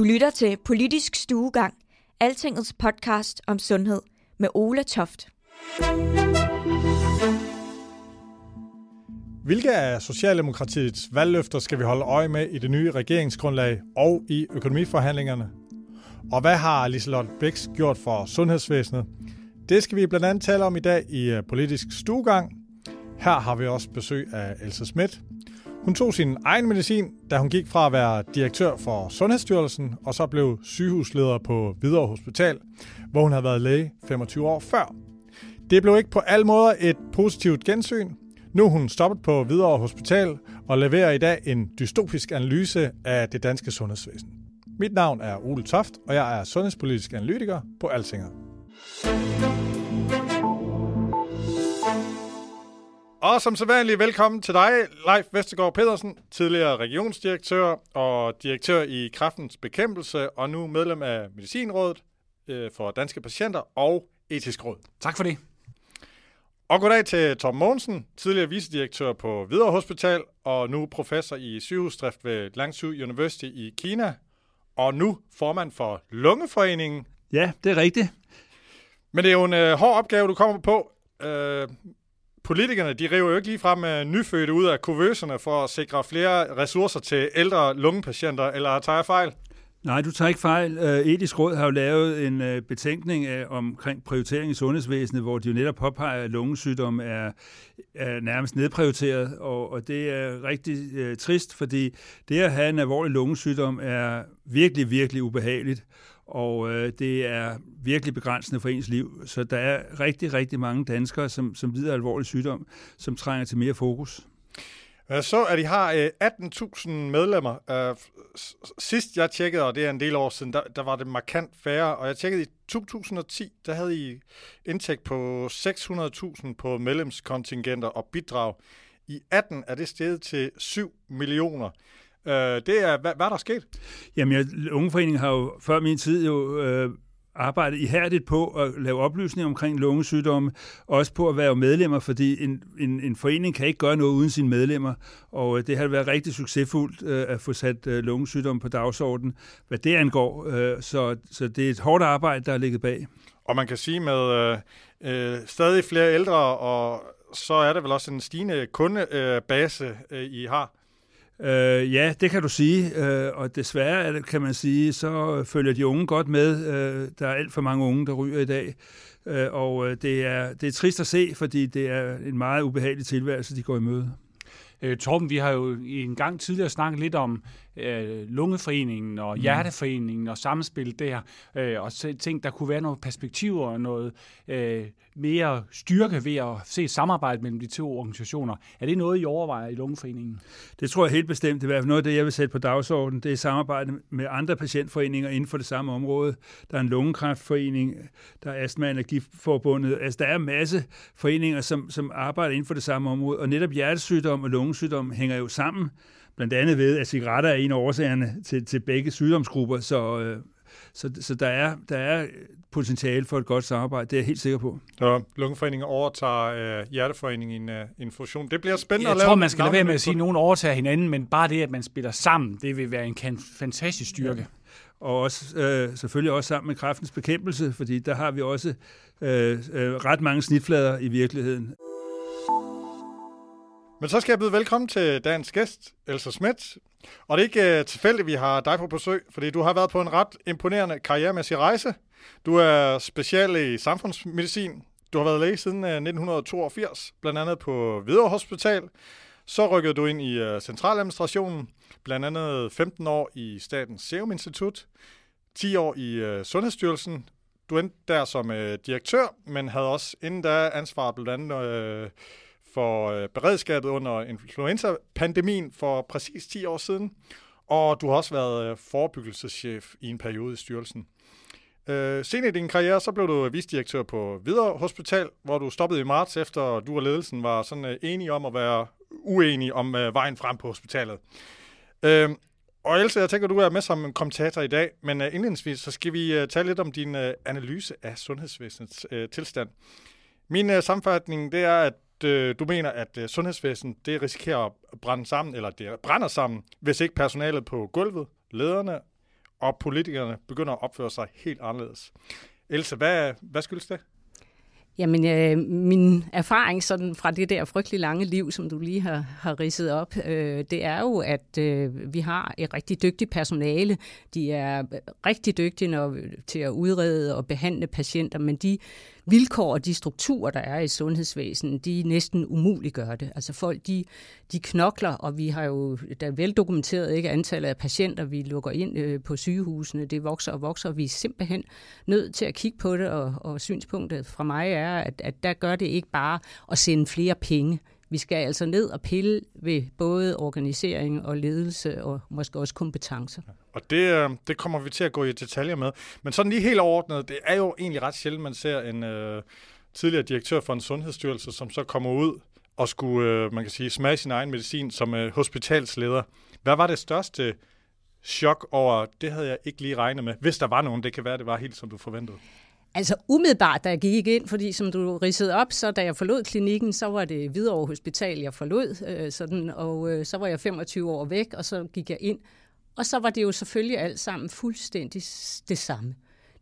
Du lytter til Politisk Stuegang, Altingets podcast om sundhed med Ola Toft. Hvilke af Socialdemokratiets valgløfter skal vi holde øje med i det nye regeringsgrundlag og i økonomiforhandlingerne? Og hvad har Liselotte Bæks gjort for sundhedsvæsenet? Det skal vi blandt andet tale om i dag i Politisk Stuegang. Her har vi også besøg af Elsa Schmidt. Hun tog sin egen medicin, da hun gik fra at være direktør for Sundhedsstyrelsen, og så blev sygehusleder på Hvidovre Hospital, hvor hun havde været læge 25 år før. Det blev ikke på alle måder et positivt gensyn. Nu er hun stoppet på Hvidovre Hospital og leverer i dag en dystopisk analyse af det danske sundhedsvæsen. Mit navn er Ole Toft, og jeg er sundhedspolitisk analytiker på Alsinger. Og som sædvanligt, velkommen til dig, Leif Vestergaard Pedersen, tidligere regionsdirektør og direktør i Kraftens Bekæmpelse, og nu medlem af Medicinrådet øh, for Danske Patienter og Etisk Råd. Tak for det. Og goddag til Tom Mogensen, tidligere vicedirektør på Hvidovre Hospital, og nu professor i sygehusdrift ved Langsu University i Kina, og nu formand for Lungeforeningen. Ja, det er rigtigt. Men det er jo en øh, hård opgave, du kommer på. Øh, politikerne de river jo ikke lige frem øh, nyfødte ud af kuvøserne for at sikre flere ressourcer til ældre lungepatienter, eller tager jeg fejl? Nej, du tager ikke fejl. Øh, etisk Råd har jo lavet en øh, betænkning af, omkring prioritering i sundhedsvæsenet, hvor de jo netop påpeger, at lungesygdom er, er nærmest nedprioriteret, og, og det er rigtig øh, trist, fordi det at have en alvorlig lungesygdom er virkelig, virkelig ubehageligt, og øh, det er virkelig begrænsende for ens liv. Så der er rigtig, rigtig mange danskere, som, som lider af alvorlig sygdom, som trænger til mere fokus. Jeg så, at I har øh, 18.000 medlemmer. Øh, sidst jeg tjekkede, og det er en del år siden, der, der var det markant færre. Og jeg tjekkede i 2010, der havde I indtægt på 600.000 på medlemskontingenter og bidrag. I 18 er det steget til 7 millioner. Det er, hvad, hvad er der sket? Jamen, jeg, Ungeforeningen har jo før min tid jo øh, arbejdet ihærdigt på at lave oplysning omkring lungesygdomme, også på at være medlemmer, fordi en, en, en forening kan ikke gøre noget uden sine medlemmer, og øh, det har været rigtig succesfuldt øh, at få sat øh, lungesygdomme på dagsordenen, hvad det angår. Øh, så, så det er et hårdt arbejde, der er ligget bag. Og man kan sige med øh, øh, stadig flere ældre, og så er det vel også en stigende kundebase, øh, I har. Øh, ja, det kan du sige, øh, og desværre kan man sige, så følger de unge godt med. Øh, der er alt for mange unge, der ryger i dag, øh, og øh, det er, det er trist at se, fordi det er en meget ubehagelig tilværelse, de går i møde. Øh, Torben, vi har jo i en gang tidligere snakket lidt om øh, Lungeforeningen og mm. Hjerteforeningen og samspil der, øh, og ting, der kunne være nogle perspektiver og noget øh, mere styrke ved at se samarbejde mellem de to organisationer. Er det noget, I overvejer i Lungeforeningen? Det tror jeg helt bestemt. Det er i hvert fald noget af det, jeg vil sætte på dagsordenen. Det er samarbejde med andre patientforeninger inden for det samme område. Der er en lungekræftforening, der er Astma Energiforbundet. Altså, der er en masse foreninger, som, som arbejder inden for det samme område, og netop hjertesygdom og lungesygdom hænger jo sammen blandt andet ved, at cigaretter er en af årsagerne til, til begge sygdomsgrupper, så, øh, så, så der, er, der er potentiale for et godt samarbejde, det er jeg helt sikker på. Så Lungeforeningen overtager øh, Hjerteforeningen i en, uh, en fusion. Det bliver spændende jeg at lave. Jeg tror, man skal lade være med at sige, at nogen overtager hinanden, men bare det, at man spiller sammen, det vil være en kan, fantastisk styrke. Ja. Og også, øh, selvfølgelig også sammen med kraftens bekæmpelse, fordi der har vi også øh, øh, ret mange snitflader i virkeligheden. Men så skal jeg byde velkommen til dagens gæst, Elsa Schmidt. Og det er ikke uh, tilfældigt, at vi har dig på besøg, fordi du har været på en ret imponerende karrieremæssig rejse. Du er special i samfundsmedicin. Du har været læge siden øh, uh, 1982, blandt andet på Hvidovre Hospital. Så rykkede du ind i uh, centraladministrationen, blandt andet 15 år i Statens Serum Institut, 10 år i uh, Sundhedsstyrelsen. Du endte der som uh, direktør, men havde også inden da ansvar blandt andet uh, for øh, beredskabet under influenza-pandemien for præcis 10 år siden, og du har også været øh, forebyggelseschef i en periode i styrelsen. Øh, senere i din karriere, så blev du visdirektør på Hvidovre Hospital, hvor du stoppede i marts, efter du og ledelsen var sådan øh, enige om at være uenige om øh, vejen frem på hospitalet. Øh, og Else, jeg tænker, du er med som kommentator i dag, men uh, indledningsvis så skal vi uh, tale lidt om din uh, analyse af sundhedsvæsenets uh, tilstand. Min uh, sammenfatning, det er, at øh, du mener, at øh, sundhedsvæsenet det risikerer at brænde sammen, eller det brænder sammen, hvis ikke personalet på gulvet, lederne og politikerne begynder at opføre sig helt anderledes. Else, hvad, hvad skyldes det? Jamen, øh, min erfaring sådan fra det der frygtelig lange liv, som du lige har, har ridset op, øh, det er jo, at øh, vi har et rigtig dygtigt personale. De er rigtig dygtige når, til at udrede og behandle patienter, men de vilkår og de strukturer, der er i sundhedsvæsenet, de næsten umuliggør det. Altså folk, de, de knokler, og vi har jo, der er veldokumenteret ikke antallet af patienter, vi lukker ind øh, på sygehusene, det vokser og vokser, og vi er simpelthen nødt til at kigge på det, og, og synspunktet fra mig er, at, at der gør det ikke bare at sende flere penge. Vi skal altså ned og pille ved både organisering og ledelse og måske også kompetencer. Og det, øh, det kommer vi til at gå i detaljer med. Men sådan lige helt overordnet, det er jo egentlig ret sjældent, man ser en øh, tidligere direktør for en sundhedsstyrelse, som så kommer ud og skulle, øh, man kan sige, smage sin egen medicin som øh, hospitalsleder. Hvad var det største chok over, det havde jeg ikke lige regnet med, hvis der var nogen, det kan være, det var helt som du forventede? Altså umiddelbart, da jeg gik ind, fordi som du ridsede op, så da jeg forlod klinikken, så var det Hvidovre Hospital, jeg forlod, øh, sådan, og øh, så var jeg 25 år væk, og så gik jeg ind. Og så var det jo selvfølgelig alt sammen fuldstændig det samme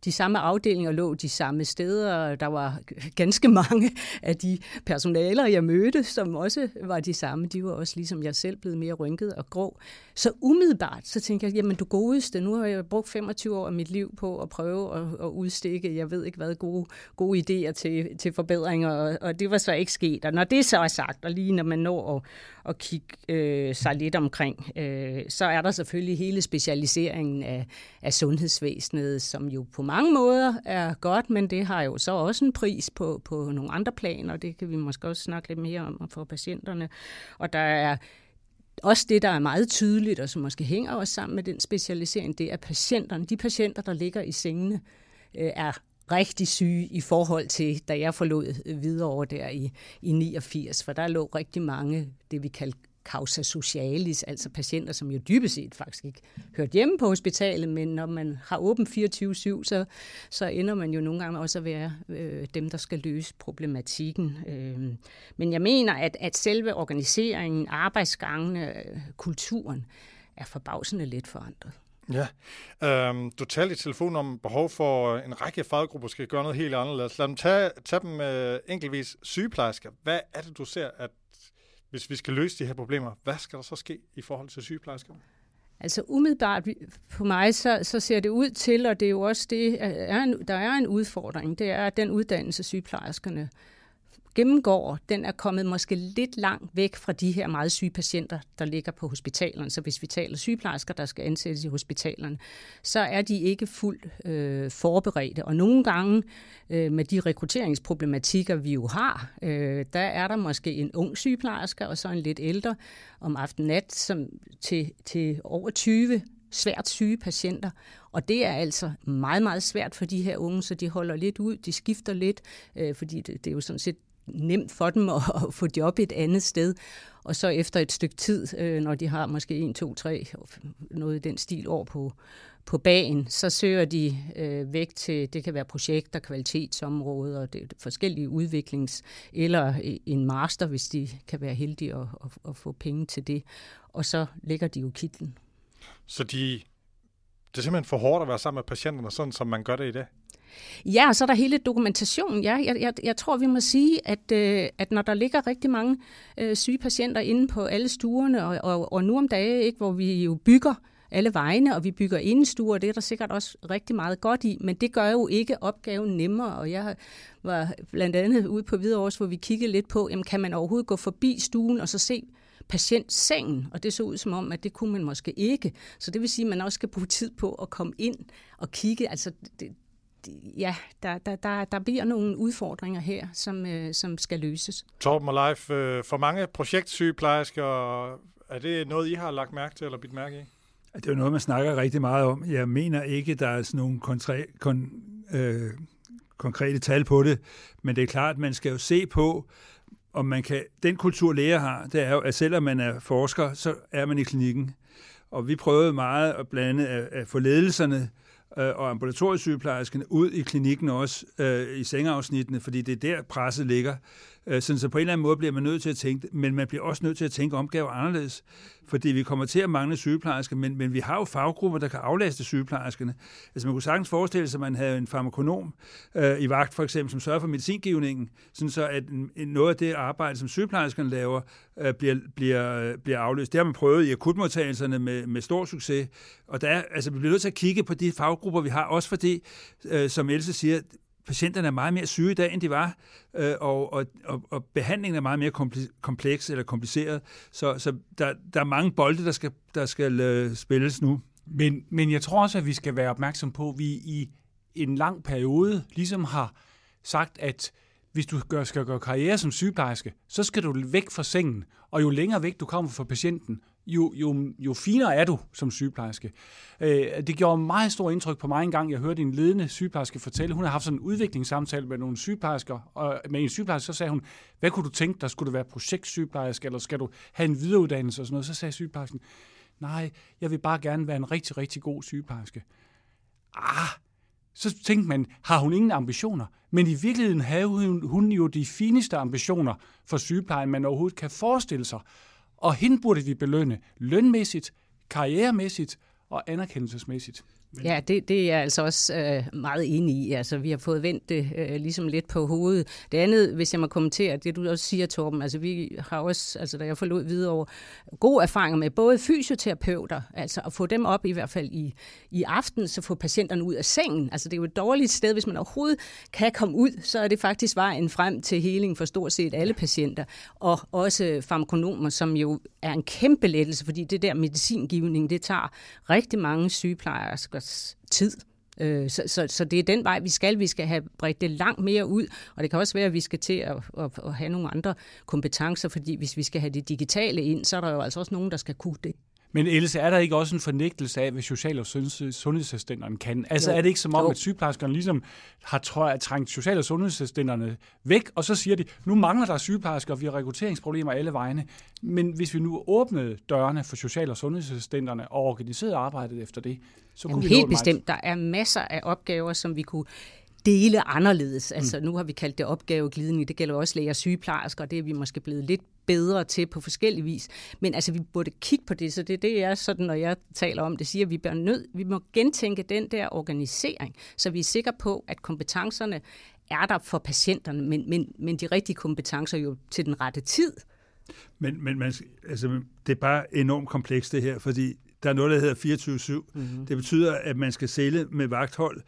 de samme afdelinger lå de samme steder. Der var ganske mange af de personaler, jeg mødte, som også var de samme. De var også ligesom jeg selv blevet mere rynket og grå. Så umiddelbart, så tænkte jeg, jamen du godeste, nu har jeg brugt 25 år af mit liv på at prøve at, at udstikke, jeg ved ikke hvad, gode, gode idéer til, til forbedringer, og, og det var så ikke sket. Og når det så er sagt, og lige når man når at, at kigge øh, sig lidt omkring, øh, så er der selvfølgelig hele specialiseringen af, af sundhedsvæsenet, som jo på mange måder er godt, men det har jo så også en pris på, på nogle andre planer, og det kan vi måske også snakke lidt mere om for patienterne. Og der er også det, der er meget tydeligt, og som måske hænger også sammen med den specialisering, det er patienterne. De patienter, der ligger i sengene, øh, er rigtig syge i forhold til, da jeg forlod videre over der i, i 89, for der lå rigtig mange, det vi kalder causa socialis, altså patienter, som jo dybest set faktisk ikke hørt hjemme på hospitalet, men når man har åben 24-7, så, så ender man jo nogle gange også at være øh, dem, der skal løse problematikken. Øh, men jeg mener, at, at selve organiseringen, arbejdsgangene, kulturen er forbavsende lidt forandret. Ja, øhm, du talte i telefon om behov for en række faggrupper skal gøre noget helt anderledes. Lad dem tage, tage dem øh, enkeltvis sygeplejersker. Hvad er det, du ser, at hvis vi skal løse de her problemer, hvad skal der så ske i forhold til sygeplejersker? Altså umiddelbart på mig, så, så ser det ud til, og det er jo også det, er en, der er en udfordring, det er, at den uddannelse sygeplejerskerne gennemgår, den er kommet måske lidt langt væk fra de her meget syge patienter, der ligger på hospitalerne. Så hvis vi taler sygeplejersker, der skal ansættes i hospitalerne, så er de ikke fuldt øh, forberedte. Og nogle gange øh, med de rekrutteringsproblematikker, vi jo har, øh, der er der måske en ung sygeplejerske og så en lidt ældre om aften-nat som til, til over 20 svært syge patienter. Og det er altså meget, meget svært for de her unge, så de holder lidt ud, de skifter lidt, øh, fordi det, det er jo sådan set nemt for dem at, at få job et andet sted. Og så efter et stykke tid, øh, når de har måske en, to, tre, noget i den stil år på, på bagen, så søger de øh, væk til, det kan være projekter, kvalitetsområder, det, forskellige udviklings, eller øh, en master, hvis de kan være heldige at, at, at få penge til det. Og så lægger de jo kitlen. Så de, det er simpelthen for hårdt at være sammen med patienterne, sådan som man gør det i dag? Ja, og så er der hele dokumentationen. Ja, jeg, jeg, jeg tror, vi må sige, at, øh, at når der ligger rigtig mange øh, syge patienter inde på alle stuerne, og, og, og nu om dagen, ikke, hvor vi jo bygger alle vejene, og vi bygger indestuer, det er der sikkert også rigtig meget godt i, men det gør jo ikke opgaven nemmere, og jeg var blandt andet ude på Hvidovre, hvor vi kiggede lidt på, jamen, kan man overhovedet gå forbi stuen og så se patientsengen, og det så ud som om, at det kunne man måske ikke. Så det vil sige, at man også skal bruge tid på at komme ind og kigge. Altså, det, ja, der, der, der, der bliver nogle udfordringer her, som, øh, som skal løses. Torben og Leif, øh, for mange projektsygeplejersker, er det noget, I har lagt mærke til eller bidt mærke i? Det er jo noget, man snakker rigtig meget om. Jeg mener ikke, der er sådan nogle kontre, kon, øh, konkrete tal på det, men det er klart, at man skal jo se på, om man kan... Den kultur, læger har, det er jo, at selvom man er forsker, så er man i klinikken. Og vi prøvede meget at blande at, at få ledelserne øh, Øh, og ambulatoriesygeplejerskerne ud i klinikken også, øh, i sengeafsnittene, fordi det er der presset ligger. Øh, så på en eller anden måde bliver man nødt til at tænke, men man bliver også nødt til at tænke opgaver anderledes fordi vi kommer til at mangle sygeplejersker, men, men vi har jo faggrupper, der kan aflaste sygeplejerskerne. Altså man kunne sagtens forestille sig, at man havde en farmakonom øh, i vagt, for eksempel, som sørger for medicingivningen, sådan så at noget af det arbejde, som sygeplejerskerne laver, øh, bliver, bliver, øh, bliver afløst. Det har man prøvet i akutmodtagelserne med, med stor succes, og der er, altså, vi bliver nødt til at kigge på de faggrupper, vi har, også fordi, øh, som Else siger, patienterne er meget mere syge i dag, end de var, øh, og, og, og, og behandlingen er meget mere kompleks eller kompliceret. Så, så der, der er mange bolde, der skal, der skal øh, spilles nu. Men, men jeg tror også, at vi skal være opmærksom på, at vi i en lang periode ligesom har sagt, at hvis du gør, skal gøre karriere som sygeplejerske, så skal du væk fra sengen. Og jo længere væk du kommer fra patienten, jo, jo, jo finere er du som sygeplejerske. Øh, det gjorde meget stor indtryk på mig engang. Jeg hørte en ledende sygeplejerske fortælle, hun har haft sådan en udviklingssamtale med nogle sygeplejersker, og med en sygeplejerske, så sagde hun, hvad kunne du tænke dig? Skulle du være projektsygeplejerske, eller skal du have en videreuddannelse og sådan noget? Så sagde sygeplejersken, nej, jeg vil bare gerne være en rigtig, rigtig god sygeplejerske. Ah, så tænkte man, har hun ingen ambitioner? Men i virkeligheden havde hun, hun jo de fineste ambitioner for sygeplejen, man overhovedet kan forestille sig. Og hende burde vi belønne lønmæssigt, karrieremæssigt og anerkendelsesmæssigt. Ja, det, det er jeg altså også øh, meget enig i. Altså, vi har fået vendt det øh, ligesom lidt på hovedet. Det andet, hvis jeg må kommentere, det du også siger, Torben, altså vi har også, altså da jeg forlod videre over, gode erfaringer med både fysioterapeuter, altså at få dem op i hvert fald i, i aften, så få patienterne ud af sengen. Altså det er jo et dårligt sted, hvis man overhovedet kan komme ud, så er det faktisk vejen frem til heling for stort set alle patienter. Og også farmakonomer, som jo er en kæmpe lettelse, fordi det der medicingivning, det tager rigtig mange sygeplejersker sygeplejerskers tid. Øh, så, så, så det er den vej, vi skal. Vi skal have bredt det langt mere ud, og det kan også være, at vi skal til at, at, at have nogle andre kompetencer, fordi hvis vi skal have det digitale ind, så er der jo altså også nogen, der skal kunne det. Men Else, er der ikke også en fornægtelse af, hvad social- og sundhedsassistenterne kan? Altså jo. er det ikke som om, jo. at sygeplejerskerne ligesom har trængt social- og sundhedsassistenterne væk, og så siger de, nu mangler der sygeplejersker, og vi har rekrutteringsproblemer alle vegne. Men hvis vi nu åbnede dørene for social- og sundhedsassistenterne og organiserede arbejdet efter det, så Jamen, kunne vi helt bestemt. Der er masser af opgaver, som vi kunne dele anderledes. Altså, mm. nu har vi kaldt det opgaveglidning. Det gælder også læger og sygeplejersker, og det er vi måske blevet lidt bedre til på forskellige vis. Men altså, vi burde kigge på det, så det er det, jeg sådan, når jeg taler om det, siger, at vi bør nød, vi må gentænke den der organisering, så vi er sikre på, at kompetencerne er der for patienterne, men, men, men de rigtige kompetencer jo til den rette tid. Men, men man, altså, det er bare enormt komplekst det her, fordi der er noget, der hedder 24-7. Mm-hmm. Det betyder, at man skal sælge med vagthold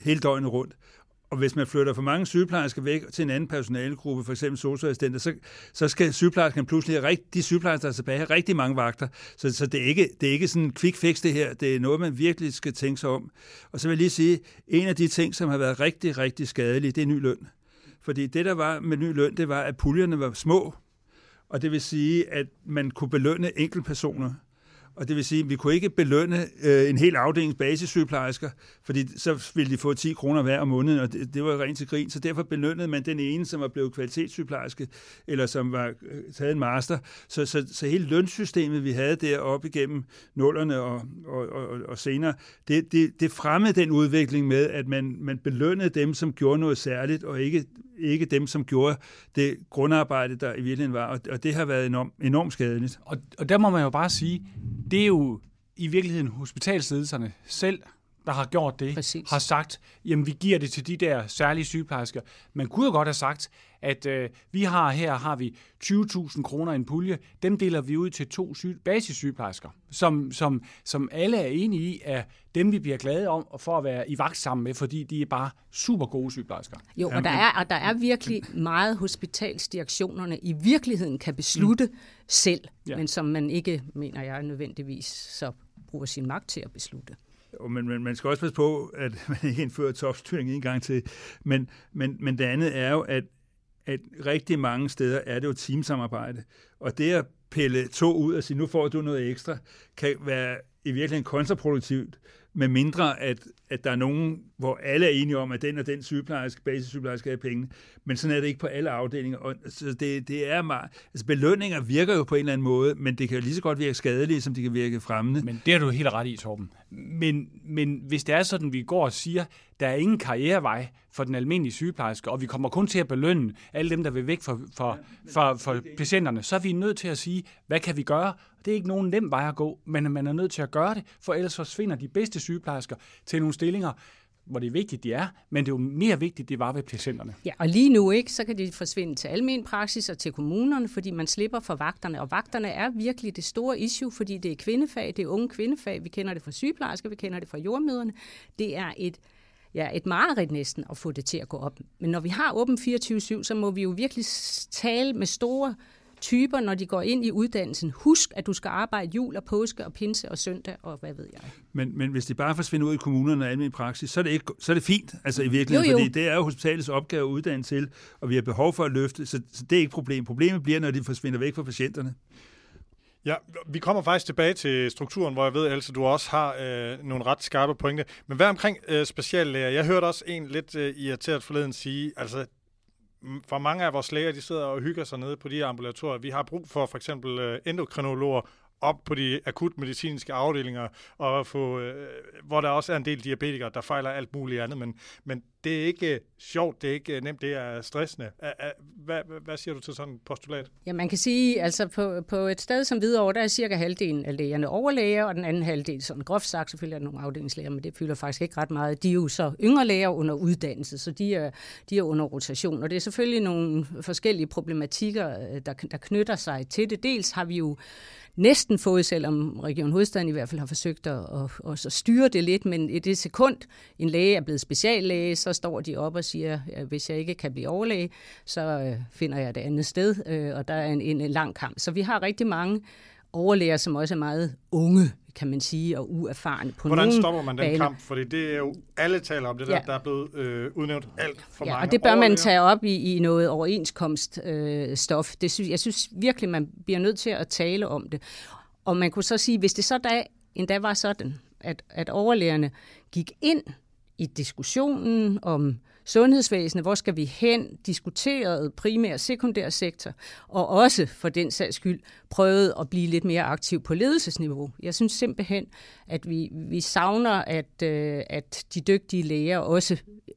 hele døgnet rundt. Og hvis man flytter for mange sygeplejersker væk til en anden personalegruppe, f.eks. socialassistenter, så, så skal sygeplejerskerne pludselig have de sygeplejersker, der er tilbage, have rigtig mange vagter. Så, så det, er ikke, det er ikke sådan en quick fix, det her. Det er noget, man virkelig skal tænke sig om. Og så vil jeg lige sige, en af de ting, som har været rigtig, rigtig skadelige, det er ny løn. Fordi det, der var med ny løn, det var, at puljerne var små. Og det vil sige, at man kunne belønne enkeltpersoner. Og det vil sige, at vi kunne ikke belønne øh, en hel afdelings basissygeplejersker, fordi så ville de få 10 kroner hver om måneden, og det, det var rent til grin. Så derfor belønnede man den ene, som var blevet kvalitetssygeplejerske, eller som var øh, taget en master. Så, så, så hele lønsystemet, vi havde deroppe igennem nullerne og, og, og, og senere, det, det, det fremmede den udvikling med, at man, man belønnede dem, som gjorde noget særligt, og ikke ikke dem, som gjorde det grundarbejde, der i virkeligheden var, og, og det har været enormt, enorm skadeligt. Og, og der må man jo bare sige, det er jo i virkeligheden hospitalsledelserne selv, der har gjort det, Præcis. har sagt, jamen vi giver det til de der særlige sygeplejersker. Man kunne jo godt have sagt, at øh, vi har her har vi 20.000 kroner i en pulje, dem deler vi ud til to syg- basissygeplejersker, som, som, som alle er enige i, er dem, vi bliver glade om for at være i vagt sammen med, fordi de er bare super gode sygeplejersker. Jo, og der er, og der er virkelig meget hospitalsdirektionerne i virkeligheden kan beslutte mm. selv, ja. men som man ikke, mener jeg nødvendigvis, så bruger sin magt til at beslutte men, men man skal også passe på, at man ikke indfører topstyring en gang til. Men, men, men det andet er jo, at, at rigtig mange steder er det jo teamsamarbejde. Og det at pille to ud og sige, nu får du noget ekstra, kan være i virkeligheden kontraproduktivt, med mindre at, at der er nogen, hvor alle er enige om, at den og den sygeplejerske, basissygeplejerske skal have penge. Men sådan er det ikke på alle afdelinger. Og, altså, så det, det er meget, altså belønninger virker jo på en eller anden måde, men det kan jo lige så godt virke skadelige, som det kan virke fremmende. Men det har du helt ret i, Torben. Men, men hvis det er sådan, vi går og siger, der er ingen karrierevej for den almindelige sygeplejerske, og vi kommer kun til at belønne alle dem, der vil væk fra, for, for, for patienterne, så er vi nødt til at sige, hvad kan vi gøre? Det er ikke nogen nem vej at gå, men man er nødt til at gøre det, for ellers forsvinder de bedste sygeplejersker til nogle stillinger, hvor det er vigtigt, de er, men det er jo mere vigtigt, det var ved patienterne. Ja, og lige nu ikke, så kan de forsvinde til almen praksis og til kommunerne, fordi man slipper for vagterne. Og vagterne er virkelig det store issue, fordi det er kvindefag, det er unge kvindefag. Vi kender det fra sygeplejersker, vi kender det fra jordmøderne. Det er et ja, et mareridt næsten at få det til at gå op. Men når vi har åben 24-7, så må vi jo virkelig tale med store typer, når de går ind i uddannelsen. Husk, at du skal arbejde jul og påske og pinse og søndag og hvad ved jeg. Men, men hvis de bare forsvinder ud i kommunerne og almindelig praksis, så er, det ikke, så er det fint, altså i virkeligheden, jo, jo. fordi det er jo hospitalets opgave at uddanne til, og vi har behov for at løfte, så, så det er ikke problem. Problemet bliver, når de forsvinder væk fra patienterne. Ja, vi kommer faktisk tilbage til strukturen, hvor jeg ved, Else, du også har øh, nogle ret skarpe pointe. Men hvad omkring øh, speciallæger? Jeg hørte også en lidt øh, irriteret forleden sige, altså for mange af vores læger, de sidder og hygger sig nede på de her ambulatorier. Vi har brug for for eksempel øh, endokrinologer op på de akutmedicinske afdelinger, og få, øh, hvor der også er en del diabetikere, der fejler alt muligt andet, men, men det er ikke øh, sjovt, det er ikke øh, nemt, det er stressende. Hvad, hvad siger du til sådan et postulat? Ja, man kan sige, altså på, på et sted som Hvidovre, der er cirka halvdelen af lægerne overlæger, og den anden halvdel, sådan groft sagt, selvfølgelig er der nogle afdelingslæger, men det fylder faktisk ikke ret meget. De er jo så yngre læger under uddannelse, så de er, de er under rotation, og det er selvfølgelig nogle forskellige problematikker, øh, der, der knytter sig til det. Dels har vi jo næsten fået, selvom Region Hovedstaden i hvert fald har forsøgt at, at, at, at styre det lidt, men i det sekund, en læge er blevet speciallæge, så står de op og siger, at hvis jeg ikke kan blive overlæge, så øh, finder jeg det andet sted, øh, og der er en, en lang kamp. Så vi har rigtig mange overlæger, som også er meget unge, kan man sige, og uerfarne på Hvordan stopper man den baner. kamp? Fordi det er jo, alle taler om det der, ja. der er blevet øh, udnævnt alt for ja, mange og det bør overlæger. man tage op i, i noget overenskomststof. Øh, det synes, jeg synes virkelig, man bliver nødt til at tale om det. Og man kunne så sige, hvis det så da, endda var sådan, at, at overlægerne gik ind i diskussionen om sundhedsvæsenet, hvor skal vi hen, diskuteret primær og sekundær sektor, og også for den sags skyld prøvet at blive lidt mere aktiv på ledelsesniveau. Jeg synes simpelthen, at vi, vi savner, at, øh, at de dygtige læger også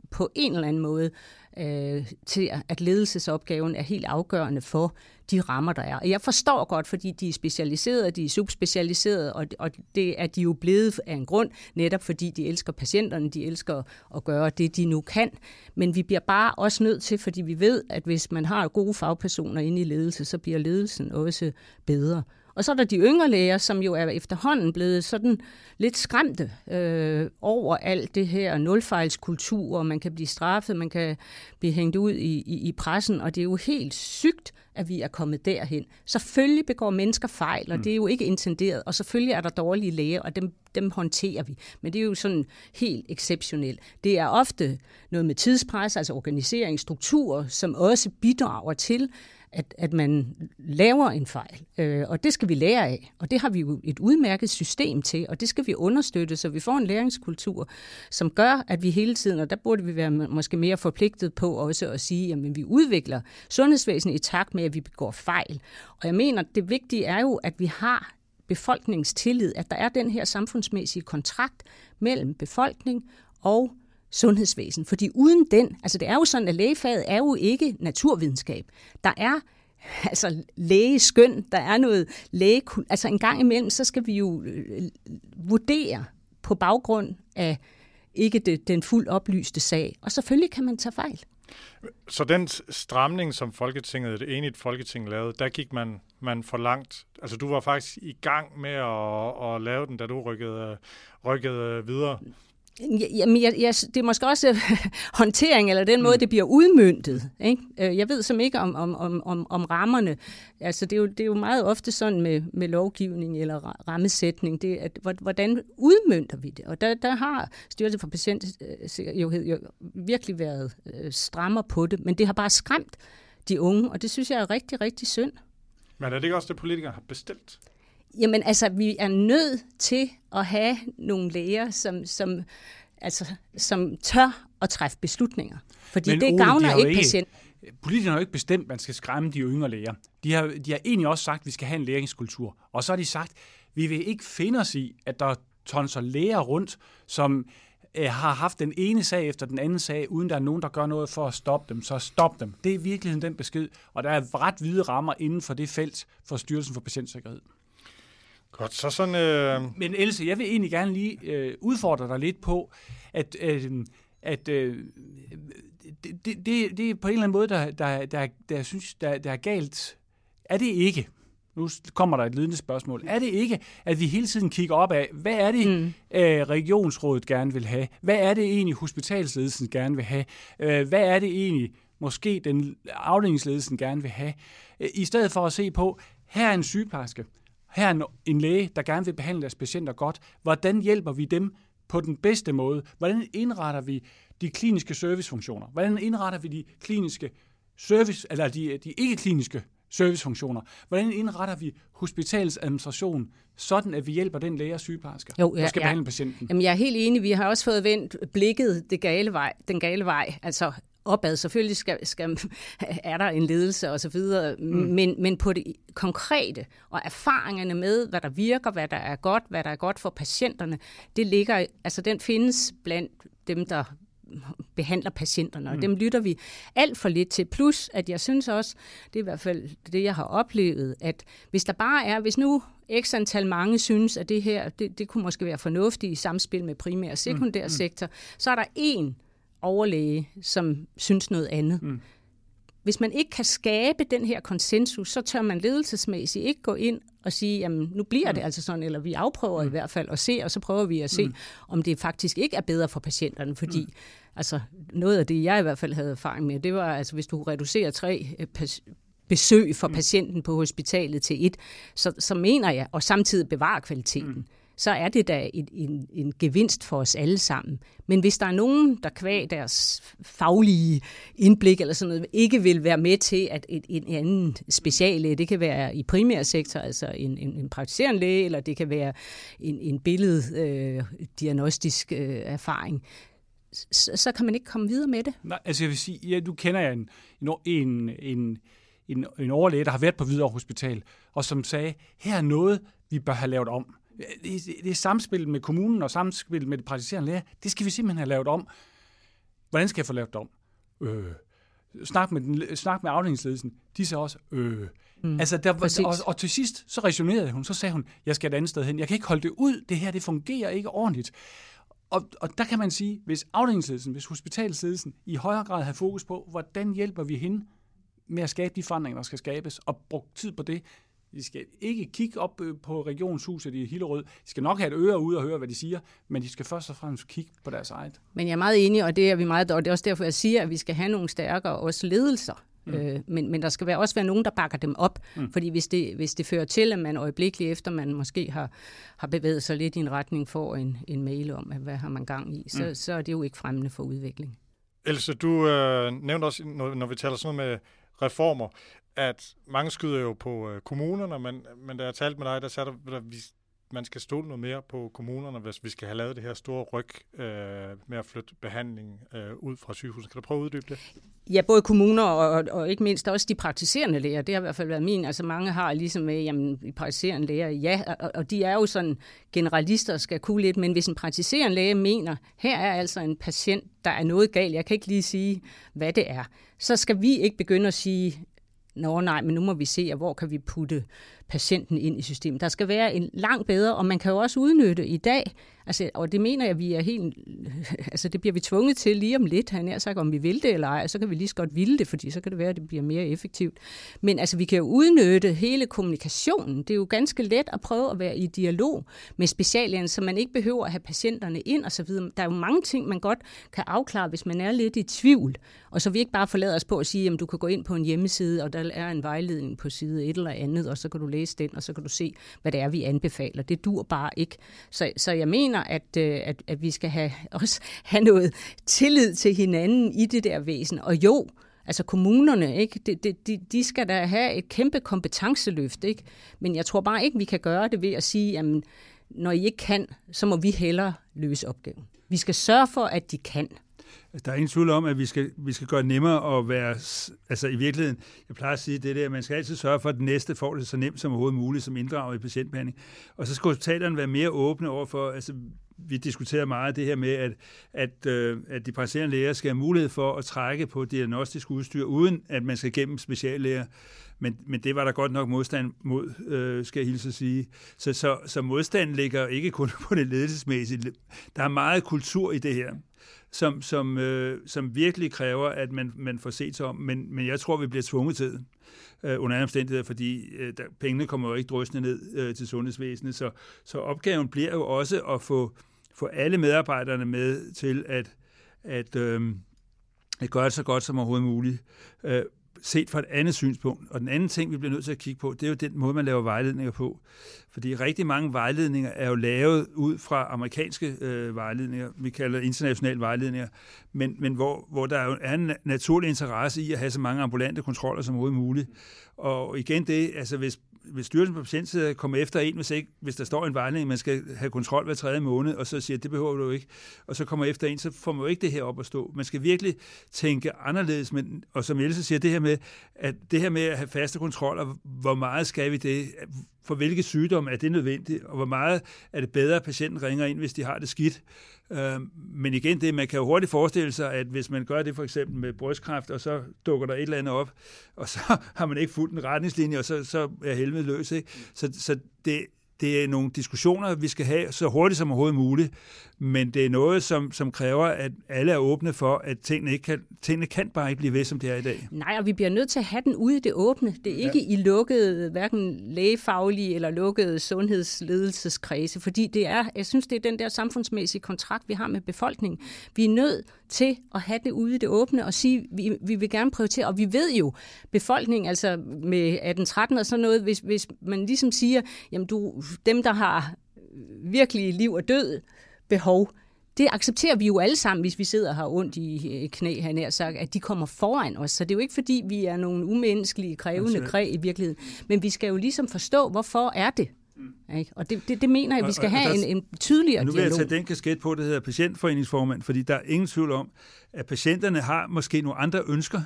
på en eller anden måde øh, til, at ledelsesopgaven er helt afgørende for de rammer, der er. Og jeg forstår godt, fordi de er specialiserede, de er subspecialiserede, og, og det er de jo blevet af en grund, netop fordi de elsker patienterne, de elsker at gøre det, de nu kan. Men vi bliver bare også nødt til, fordi vi ved, at hvis man har gode fagpersoner inde i ledelse, så bliver ledelsen også bedre. Og så er der de yngre læger, som jo er efterhånden blevet sådan lidt skræmte øh, over alt det her nulfejlskultur, og man kan blive straffet, man kan blive hængt ud i, i, i pressen, og det er jo helt sygt, at vi er kommet derhen. Selvfølgelig begår mennesker fejl, og mm. det er jo ikke intenderet, og selvfølgelig er der dårlige læger, og dem, dem håndterer vi. Men det er jo sådan helt exceptionelt. Det er ofte noget med tidspres, altså organiseringsstrukturer, som også bidrager til, at, at man laver en fejl. Øh, og det skal vi lære af. Og det har vi jo et udmærket system til, og det skal vi understøtte, så vi får en læringskultur, som gør, at vi hele tiden, og der burde vi være måske mere forpligtet på også at sige, at vi udvikler sundhedsvæsenet i takt med, at vi begår fejl. Og jeg mener, det vigtige er jo, at vi har befolkningstillid, at der er den her samfundsmæssige kontrakt mellem befolkning og sundhedsvæsen. Fordi uden den, altså det er jo sådan, at lægefaget er jo ikke naturvidenskab. Der er altså lægeskøn, der er noget læge... Altså en gang imellem, så skal vi jo øh, vurdere på baggrund af ikke det, den fuldt oplyste sag. Og selvfølgelig kan man tage fejl. Så den stramning, som Folketinget, det enigt Folketing lavede, der gik man, man for langt. Altså du var faktisk i gang med at, at lave den, da du rykkede, rykkede videre. Jamen, jeg, jeg, det er måske også håndtering, eller den måde, mm. det bliver udmyndtet. Ikke? Øh, jeg ved som ikke om, om, om, om, om rammerne. Altså, det, er jo, det er jo meget ofte sådan med, med lovgivning eller rammesætning, det, at, hvordan udmyndter vi det? Og der, der har Styrelsen for Patientsikkerhed jo virkelig været øh, strammer på det, men det har bare skræmt de unge, og det synes jeg er rigtig, rigtig synd. Men er det ikke også det, politikere har bestilt? Jamen altså, vi er nødt til at have nogle læger, som, som, altså, som tør at træffe beslutninger. Fordi Men, det Ole, gavner ikke, ikke patient. Politikerne har jo ikke bestemt, at man skal skræmme de yngre læger. De har, de har egentlig også sagt, at vi skal have en læringskultur. Og så har de sagt, at vi vil ikke finde os i, at der tonser læger rundt, som øh, har haft den ene sag efter den anden sag, uden der er nogen, der gør noget for at stoppe dem, så stop dem. Det er virkelig den besked, og der er ret hvide rammer inden for det felt for Styrelsen for Patientsikkerhed. Godt, så sådan... Øh... Men Else, jeg vil egentlig gerne lige øh, udfordre dig lidt på, at, øh, at øh, det, det, det er på en eller anden måde, der, der, der, der, synes, der, der er galt. Er det ikke? Nu kommer der et lidende spørgsmål. Er det ikke, at vi hele tiden kigger op af, hvad er det, mm. øh, regionsrådet gerne vil have? Hvad er det egentlig, hospitalsledelsen gerne vil have? Øh, hvad er det egentlig, måske den afdelingsledelsen gerne vil have? Øh, I stedet for at se på, her er en sygeplejerske, her er en læge, der gerne vil behandle deres patienter godt. Hvordan hjælper vi dem på den bedste måde? Hvordan indretter vi de kliniske servicefunktioner? Hvordan indretter vi de kliniske service, eller de, de ikke-kliniske servicefunktioner? Hvordan indretter vi hospitalets administration, sådan at vi hjælper den læge og sygeplejersker, jo, ja, der skal ja. behandle patienten? Jamen, jeg er helt enig. Vi har også fået vendt blikket det gale vej, den gale vej. Altså opad. Selvfølgelig skal, skal, er der en ledelse og så videre, mm. men, men på det konkrete og erfaringerne med, hvad der virker, hvad der er godt, hvad der er godt for patienterne, det ligger, altså den findes blandt dem, der behandler patienterne, og mm. dem lytter vi alt for lidt til. Plus, at jeg synes også, det er i hvert fald det, jeg har oplevet, at hvis der bare er, hvis nu x antal mange synes, at det her, det, det kunne måske være fornuftigt i samspil med primær og sekundær mm. sektor, så er der en overlæge, som synes noget andet. Mm. Hvis man ikke kan skabe den her konsensus, så tør man ledelsesmæssigt ikke gå ind og sige, jamen nu bliver mm. det altså sådan, eller vi afprøver mm. i hvert fald at se, og så prøver vi at se, mm. om det faktisk ikke er bedre for patienterne, fordi mm. altså, noget af det, jeg i hvert fald havde erfaring med, det var, altså hvis du reducerer tre øh, besøg for mm. patienten på hospitalet til et, så, så mener jeg, og samtidig bevare kvaliteten. Mm så er det da en, en, en gevinst for os alle sammen. Men hvis der er nogen, der kvæg deres faglige indblik eller sådan noget, ikke vil være med til, at et, en anden speciallæge, det kan være i primærsektor, altså en, en, en praktiserende læge, eller det kan være en, en billeddiagnostisk øh, øh, erfaring, så, så kan man ikke komme videre med det. Nej, altså jeg vil sige, ja, du kender jeg en, en, en, en, en overlæge, der har været på Hvidovre Hospital, og som sagde, her er noget, vi bør have lavet om det, det er samspil med kommunen og samspil med det praktiserende læger. Det skal vi simpelthen have lavet om. Hvordan skal jeg få lavet det om? Øh, snak, med den, snak med afdelingsledelsen. De sagde også, øh. Mm, altså, der, og, og til sidst, så resonerede hun, så sagde hun, jeg skal et andet sted hen. Jeg kan ikke holde det ud. Det her, det fungerer ikke ordentligt. Og, og der kan man sige, hvis afdelingsledelsen, hvis hospitalsledelsen i højere grad har fokus på, hvordan hjælper vi hende med at skabe de forandringer, der skal skabes, og brugt tid på det, de skal ikke kigge op øh, på regionshuset i Hillerød. De skal nok have et øre ud og høre, hvad de siger, men de skal først og fremmest kigge på deres eget. Men jeg er meget enig, og det er vi meget, og det er også derfor, jeg siger, at vi skal have nogle stærkere også ledelser. Mm. Øh, men, men der skal være, også være nogen, der bakker dem op. Mm. Fordi hvis det, hvis det fører til, at man øjeblikkeligt efter, man måske har, har bevæget sig lidt i en retning, får en, en mail om, hvad har man gang i, så, mm. så er det jo ikke fremmende for udvikling. Else, du øh, nævnte også, når, når vi taler sådan noget med reformer, at mange skyder jo på øh, kommunerne, men, men da jeg talte med dig, der sagde der, at vi, man skal stole noget mere på kommunerne, hvis vi skal have lavet det her store ryg øh, med at flytte behandling øh, ud fra sygehuset. Kan du prøve at uddybe det? Ja, både kommuner og, og, og ikke mindst også de praktiserende læger. Det har i hvert fald været min. Altså mange har ligesom med, jamen, de praktiserende læger, ja, og, og de er jo sådan generalister skal kunne lidt, men hvis en praktiserende læge mener, her er altså en patient, der er noget galt, jeg kan ikke lige sige, hvad det er, så skal vi ikke begynde at sige, Nå nej, men nu må vi se, hvor kan vi putte patienten ind i systemet. Der skal være en langt bedre, og man kan jo også udnytte i dag, altså, og det mener jeg, vi er helt, altså det bliver vi tvunget til lige om lidt, han er sagt, om vi vil det eller ej, så kan vi lige så godt ville det, fordi så kan det være, at det bliver mere effektivt. Men altså, vi kan jo udnytte hele kommunikationen. Det er jo ganske let at prøve at være i dialog med speciallægen, så man ikke behøver at have patienterne ind og så videre. Der er jo mange ting, man godt kan afklare, hvis man er lidt i tvivl, og så vi ikke bare forlader os på at sige, at du kan gå ind på en hjemmeside, og der er en vejledning på side et eller andet, og så kan du læse den, og så kan du se, hvad det er, vi anbefaler. Det dur bare ikke. Så, så jeg mener, at, øh, at, at vi skal have, også have noget tillid til hinanden i det der væsen. Og jo, Altså kommunerne, ikke? De, de, de, de skal da have et kæmpe kompetenceløft, ikke? men jeg tror bare ikke, vi kan gøre det ved at sige, at når I ikke kan, så må vi hellere løse opgaven. Vi skal sørge for, at de kan. Der er ingen tvivl om, at vi skal, vi skal gøre det nemmere at være, altså i virkeligheden, jeg plejer at sige det der, at man skal altid sørge for, at den næste får det så nemt som overhovedet muligt, som inddraget i patientbehandling. Og så skal hospitalerne være mere åbne over for, altså vi diskuterer meget det her med, at, at, øh, at de praktiserende læger skal have mulighed for at trække på diagnostisk udstyr, uden at man skal gennem speciallæger. Men, men det var der godt nok modstand mod, øh, skal jeg hilse at sige. Så, så, så modstanden ligger ikke kun på det ledelsesmæssige. Der er meget kultur i det her som, som, øh, som virkelig kræver, at man, man får set sig om. Men, men jeg tror, vi bliver tvunget til det øh, under andre omstændigheder, fordi øh, der, pengene kommer jo ikke drøsende ned øh, til sundhedsvæsenet. Så, så opgaven bliver jo også at få, få alle medarbejderne med til at, at, øh, at gøre det så godt som overhovedet muligt. Øh, set fra et andet synspunkt. Og den anden ting, vi bliver nødt til at kigge på, det er jo den måde, man laver vejledninger på. Fordi rigtig mange vejledninger er jo lavet ud fra amerikanske øh, vejledninger, vi kalder internationale vejledninger, men, men hvor, hvor der jo er en naturlig interesse i at have så mange ambulante kontroller som overhovedet muligt. Og igen det, altså hvis hvis Styrelsen på Patientsiden kommer efter en, hvis, ikke, hvis der står en vejledning, man skal have kontrol hver tredje måned, og så siger, det behøver du ikke, og så kommer efter en, så får man jo ikke det her op at stå. Man skal virkelig tænke anderledes, men, og som Else siger, det her med, at det her med at have faste kontroller, hvor meget skal vi det? For hvilke sygdomme er det nødvendigt? Og hvor meget er det bedre, at patienten ringer ind, hvis de har det skidt? Øh, men igen, det, man kan jo hurtigt forestille sig, at hvis man gør det for eksempel med brystkræft, og så dukker der et eller andet op, og så har man ikke fulgt en retningslinje, og så, så er helvede løs. Ikke? Så, så det, det er nogle diskussioner, vi skal have så hurtigt som overhovedet muligt, men det er noget, som, som kræver, at alle er åbne for, at tingene, ikke kan, tingene kan bare ikke blive ved, som det er i dag. Nej, og vi bliver nødt til at have den ude i det åbne. Det er ikke ja. i lukkede, hverken lægefaglige eller lukkede sundhedsledelseskredse, fordi det er, jeg synes, det er den der samfundsmæssige kontrakt, vi har med befolkningen. Vi er nødt til at have det ude i det åbne og sige, vi, vi vil gerne prioritere, og vi ved jo, befolkningen, altså med 18-13 og sådan noget, hvis, hvis man ligesom siger, jamen du, dem, der har virkelig liv og død behov, det accepterer vi jo alle sammen, hvis vi sidder her ondt i knæ, han er sagt, at de kommer foran os. Så det er jo ikke, fordi vi er nogle umenneskelige, krævende kræ i virkeligheden. Men vi skal jo ligesom forstå, hvorfor er det? Mm. Ikke? Og det, det, det mener jeg, vi skal have en, en tydeligere Nu vil jeg tage den kasket på, det hedder patientforeningsformand, fordi der er ingen tvivl om, at patienterne har måske nogle andre ønsker,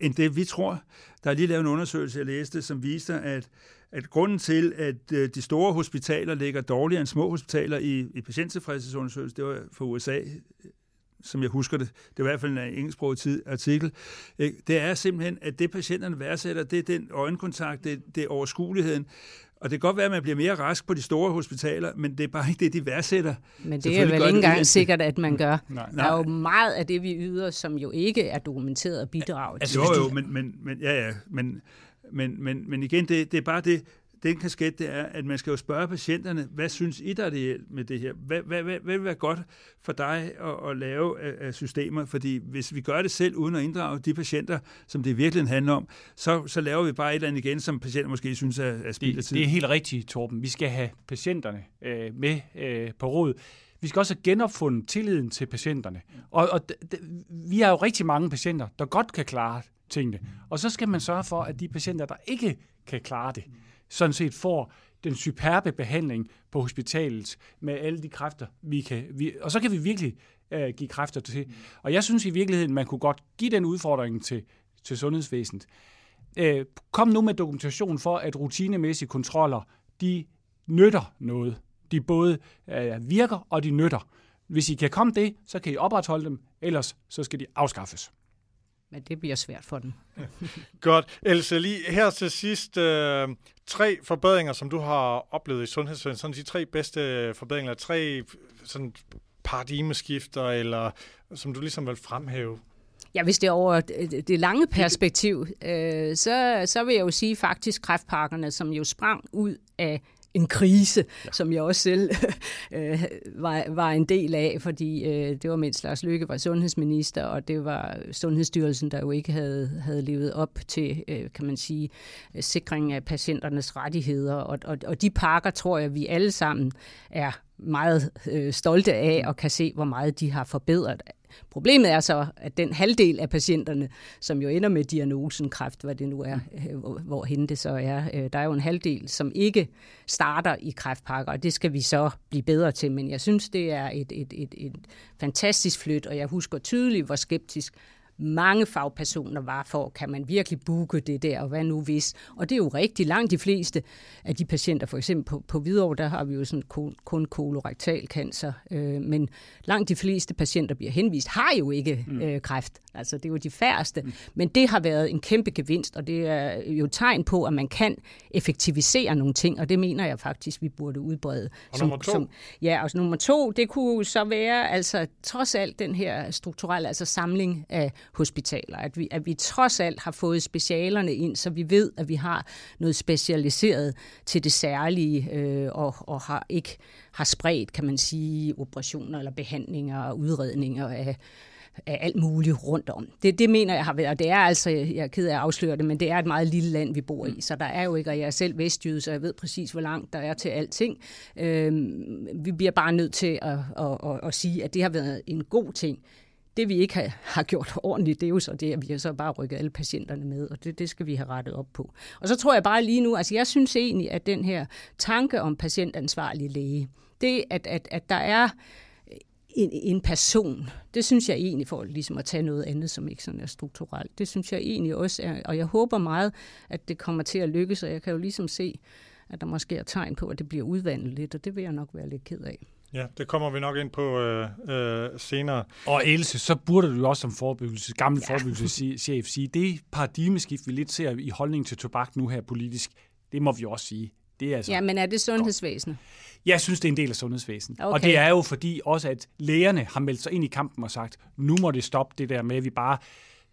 end det vi tror. Der er lige lavet en undersøgelse, jeg læste, som viste, at at grunden til, at øh, de store hospitaler ligger dårligere end små hospitaler i, i patienttilfredshedsundersøgelsen, det var fra USA, som jeg husker det, det er i hvert fald en engelsksproget artikel, det er simpelthen, at det patienterne værdsætter, det er den øjenkontakt, det, det er overskueligheden, og det kan godt være, at man bliver mere rask på de store hospitaler, men det er bare ikke det, de værdsætter. Men det er vel ikke engang sikkert, at man gør. Nej. Der er jo meget af det, vi yder, som jo ikke er dokumenteret og bidrag altså, Jo, jo, men, men, men, ja, ja, men, men, men, men igen, det, det er bare det, den kasket, det er, at man skal jo spørge patienterne, hvad synes I, der er det med det her? Hvad, hvad, hvad, hvad vil være godt for dig at, at lave af, af systemer? Fordi hvis vi gør det selv, uden at inddrage de patienter, som det virkelig handler om, så, så laver vi bare et eller andet igen, som patienter måske synes er, er spild af tid. Det er helt rigtigt, Torben. Vi skal have patienterne øh, med øh, på råd. Vi skal også have genopfundet tilliden til patienterne. Og, og d- d- vi har jo rigtig mange patienter, der godt kan klare tingene. Og så skal man sørge for, at de patienter, der ikke kan klare det, sådan set får den superbe behandling på hospitalet med alle de kræfter, vi kan. Vi, og så kan vi virkelig øh, give kræfter til. Og jeg synes i virkeligheden, man kunne godt give den udfordring til, til sundhedsvæsenet. Øh, kom nu med dokumentation for, at rutinemæssige kontroller, de nytter noget. De både øh, virker, og de nytter. Hvis I kan komme det, så kan I opretholde dem, ellers så skal de afskaffes. Men det bliver svært for dem. Godt. Else, lige her til sidst, øh, tre forbedringer, som du har oplevet i sundhedsvæsenet, sådan de tre bedste forbedringer, tre sådan paradigmeskifter, eller som du ligesom vil fremhæve? Ja, hvis det er over det lange perspektiv, øh, så, så vil jeg jo sige faktisk kræftpakkerne, som jo sprang ud af en krise, ja. som jeg også selv øh, var, var en del af, fordi øh, det var mens Lars Løkke var sundhedsminister, og det var Sundhedsstyrelsen, der jo ikke havde, havde levet op til, øh, kan man sige, sikring af patienternes rettigheder. Og, og, og de pakker tror jeg, vi alle sammen er meget øh, stolte af og kan se, hvor meget de har forbedret. Problemet er så, at den halvdel af patienterne, som jo ender med diagnosen kræft, hvad det nu er, øh, hvor, hende det så er, øh, der er jo en halvdel, som ikke starter i kræftpakker, og det skal vi så blive bedre til. Men jeg synes, det er et, et, et, et fantastisk flyt, og jeg husker tydeligt, hvor skeptisk mange fagpersoner var for, kan man virkelig booke det der, og hvad nu hvis? Og det er jo rigtig langt de fleste af de patienter, for eksempel på, på Hvidovre, der har vi jo sådan kun, kun kolorektal cancer, øh, men langt de fleste patienter bliver henvist, har jo ikke mm. øh, kræft. Altså det er jo de færreste. Mm. Men det har været en kæmpe gevinst, og det er jo tegn på, at man kan effektivisere nogle ting, og det mener jeg faktisk, vi burde udbrede. Og som, nummer to? Som, ja, og nummer to, det kunne så være altså trods alt den her strukturelle altså samling af hospitaler. At vi, at vi trods alt har fået specialerne ind, så vi ved, at vi har noget specialiseret til det særlige, øh, og, og har ikke har spredt, kan man sige, operationer eller behandlinger og udredninger af, af alt muligt rundt om. Det, det mener jeg har været, og det er altså, jeg er ked af at afsløre det, men det er et meget lille land, vi bor i, så der er jo ikke, og jeg er selv vestjyde, så jeg ved præcis, hvor langt der er til alting. Øhm, vi bliver bare nødt til at, at, at, at sige, at det har været en god ting, det vi ikke har, har gjort ordentligt, det er jo så det, at vi har så bare rykket alle patienterne med, og det, det skal vi have rettet op på. Og så tror jeg bare lige nu, altså jeg synes egentlig, at den her tanke om patientansvarlig læge, det at, at, at der er en, en person, det synes jeg egentlig for ligesom at tage noget andet, som ikke sådan er strukturelt. Det synes jeg egentlig også er, og jeg håber meget, at det kommer til at lykkes, og jeg kan jo ligesom se, at der måske er tegn på, at det bliver udvandet lidt, og det vil jeg nok være lidt ked af. Ja, det kommer vi nok ind på øh, øh, senere. Og Else, så burde du jo også som forebyggelse, gamle ja. forebyggelseschef sige, det paradigmeskift, vi lidt ser i holdning til tobak nu her politisk, det må vi også sige. Det er altså ja, men er det sundhedsvæsenet? Jeg synes, det er en del af sundhedsvæsenet. Okay. Og det er jo fordi også, at lægerne har meldt sig ind i kampen og sagt, nu må det stoppe det der med, at vi bare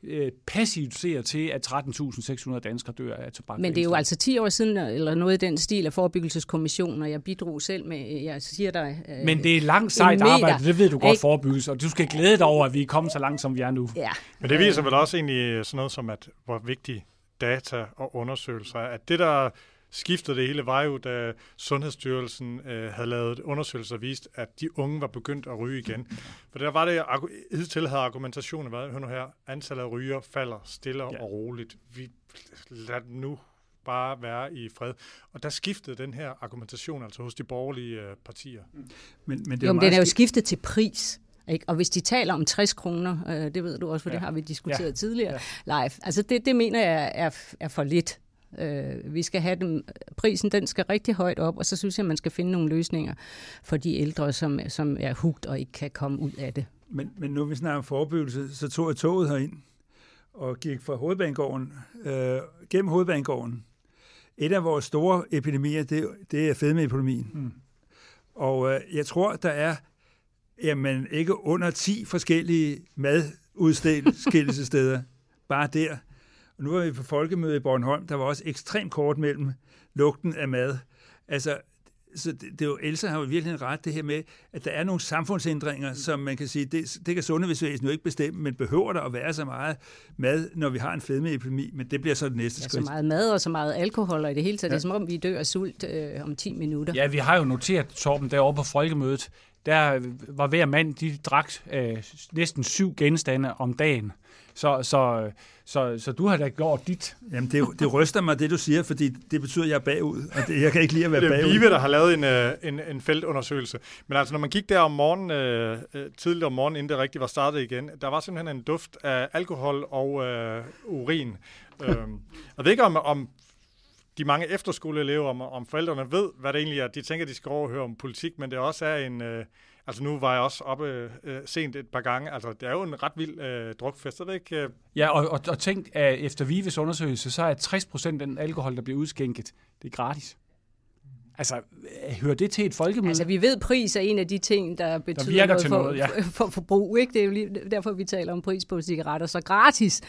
øh, passivt ser til, at 13.600 danskere dør af tobak. Men det er jo altså 10 år siden, eller noget i den stil af forebyggelseskommissionen, og jeg bidrog selv med, jeg siger dig... Øh, Men det er langt sejt arbejde, det ved du godt, forebyggelse, og du skal glæde dig over, at vi er kommet så langt, som vi er nu. Ja. Men det viser vel også egentlig sådan noget som, at hvor vigtig data og undersøgelser er, at det der skiftede det hele var jo, da Sundhedsstyrelsen øh, havde lavet undersøgelser og vist, at de unge var begyndt at ryge igen. For der var det, hidtil havde argumentationen været, hør nu her, antallet af ryger falder stille ja. og roligt. Vi lader nu bare være i fred. Og der skiftede den her argumentation altså hos de borgerlige øh, partier. Men, men det jo, men den er jo skiftet til pris. Ikke? Og hvis de taler om 60 kroner, øh, det ved du også, for ja. det har vi diskuteret ja. tidligere ja. live, altså det, det mener jeg er, er for lidt. Øh, vi skal have dem, prisen den skal rigtig højt op, og så synes jeg, man skal finde nogle løsninger for de ældre, som, som er hugt og ikke kan komme ud af det. Men, men nu vi snakker om forebyggelse, så tog jeg toget herind og gik fra hovedbanegården, øh, gennem hovedbanegården. Et af vores store epidemier, det, det er fedmeepidemien. Mm. Og øh, jeg tror, der er jamen, ikke under 10 forskellige madudstillelsessteder bare der. Og nu er vi på folkemøde i Bornholm, der var også ekstremt kort mellem lugten af mad. Altså, så det, det er jo, Elsa har jo virkelig ret det her med, at der er nogle samfundsændringer, som man kan sige, det, det kan sundhedsvæsenet jo ikke bestemme, men behøver der at være så meget mad, når vi har en fedmeepidemi, men det bliver så det næste skridt. Ja, så meget mad og så meget alkohol, og i det hele taget, ja. det er som om vi dør af sult øh, om 10 minutter. Ja, vi har jo noteret, Torben, derovre på folkemødet, der var hver mand, de drak øh, næsten syv genstande om dagen. Så, så, så, så du har da gjort dit. Jamen, det, det ryster mig, det du siger, fordi det betyder, at jeg er bagud, og det, jeg kan ikke lide at være bagud. Det er Vive, der har lavet en, øh, en, en feltundersøgelse. Men altså, når man gik der om morgenen, øh, øh, tidligt om morgenen, inden det rigtigt var startet igen, der var simpelthen en duft af alkohol og øh, urin. øhm, jeg ved ikke, om, om de mange efterskoleelever, om, om forældrene ved, hvad det egentlig er. De tænker, de skal overhøre om politik, men det også er en... Øh, Altså nu var jeg også oppe øh, sent et par gange. Altså det er jo en ret vild øh, drukfest, er det ikke? Øh? Ja, og, og, og tænk, at efter Vives undersøgelse, så er 60 procent af den alkohol, der bliver udskænket, det er gratis. Altså, øh, hører det til et folkemøde? Altså, vi ved, pris er en af de ting, der betyder virker noget, for, noget, ja. for, for forbrug. Ikke? Det er jo lige derfor, vi taler om pris på cigaretter. Så gratis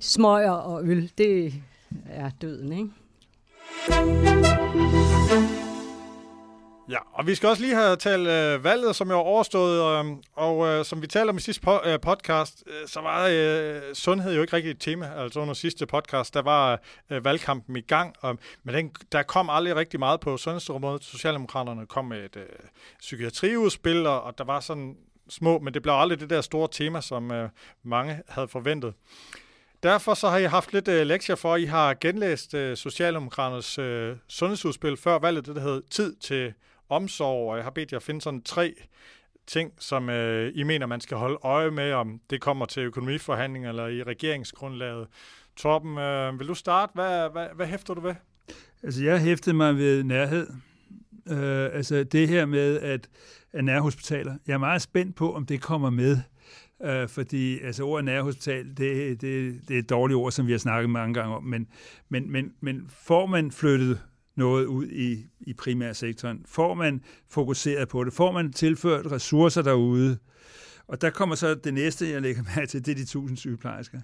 smøger og øl, det er døden, ikke? Ja, og vi skal også lige have talt øh, valget, som jo er overstået, øh, og øh, som vi talte om i sidste po- øh, podcast, øh, så var øh, sundhed jo ikke rigtig et tema. Altså under sidste podcast, der var øh, valgkampen i gang, og, men den, der kom aldrig rigtig meget på sundhedsområdet. Socialdemokraterne kom med et øh, psykiatriudspil, og, og der var sådan små, men det blev aldrig det der store tema, som øh, mange havde forventet. Derfor så har I haft lidt øh, lektier for, I har genlæst øh, Socialdemokraternes øh, sundhedsudspil før valget, det der hed Tid til omsorg, og jeg har bedt jer at finde sådan tre ting, som øh, I mener, man skal holde øje med, om det kommer til økonomiforhandlinger eller i regeringsgrundlaget. Torben, øh, vil du starte? Hvad, hvad, hvad hæfter du ved? Altså, jeg hæftede mig ved nærhed. Øh, altså, det her med, at, at nærhospitaler, jeg er meget spændt på, om det kommer med. Øh, fordi altså, ordet nærhospital, det, det, det er et dårligt ord, som vi har snakket mange gange om, men, men, men, men får man flyttet noget ud i, i primærsektoren? Får man fokuseret på det? Får man tilført ressourcer derude? Og der kommer så det næste, jeg lægger mærke til, det er de tusind sygeplejersker.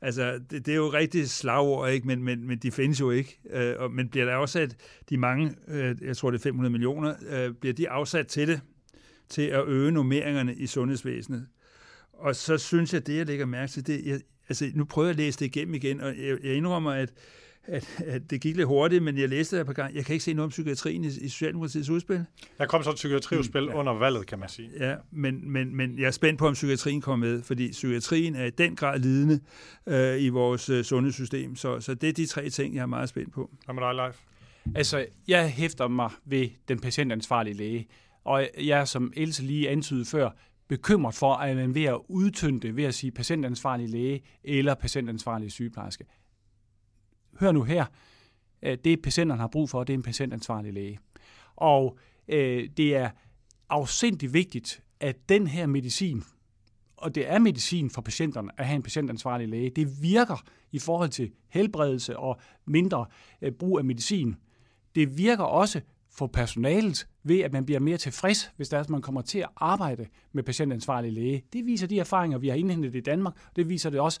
Altså, det, det er jo rigtig slagord, ikke? Men, men, men de findes jo ikke. Øh, og, men bliver der afsat de mange, øh, jeg tror det er 500 millioner, øh, bliver de afsat til det, til at øge nummeringerne i sundhedsvæsenet? Og så synes jeg, det jeg lægger mærke til, det, jeg, altså nu prøver jeg at læse det igennem igen, og jeg, jeg indrømmer, at at, at det gik lidt hurtigt, men jeg læste det et par gange. Jeg kan ikke se noget om psykiatrien i, i Socialdemokratiets udspil. Der kom så et psykiatriudspil mm, ja. under valget, kan man sige. Ja, men, men, men jeg er spændt på, om psykiatrien kommer med, fordi psykiatrien er i den grad lidende øh, i vores øh, sundhedssystem. Så, så det er de tre ting, jeg er meget spændt på. Hvad med dig, Leif? Altså, jeg hæfter mig ved den patientansvarlige læge, og jeg er, som Else lige antydede før, bekymret for, at man ved at udtynde det, ved at sige patientansvarlig læge eller patientansvarlig sygeplejerske hør nu her, øh, det patienterne har brug for, det er en patientansvarlig læge. Og øh, det er afsindig vigtigt, at den her medicin, og det er medicin for patienterne at have en patientansvarlig læge, det virker i forhold til helbredelse og mindre øh, brug af medicin. Det virker også for personalet ved, at man bliver mere tilfreds, hvis der er, at man kommer til at arbejde med patientansvarlig læge. Det viser de erfaringer, vi har indhentet i Danmark. Det viser det også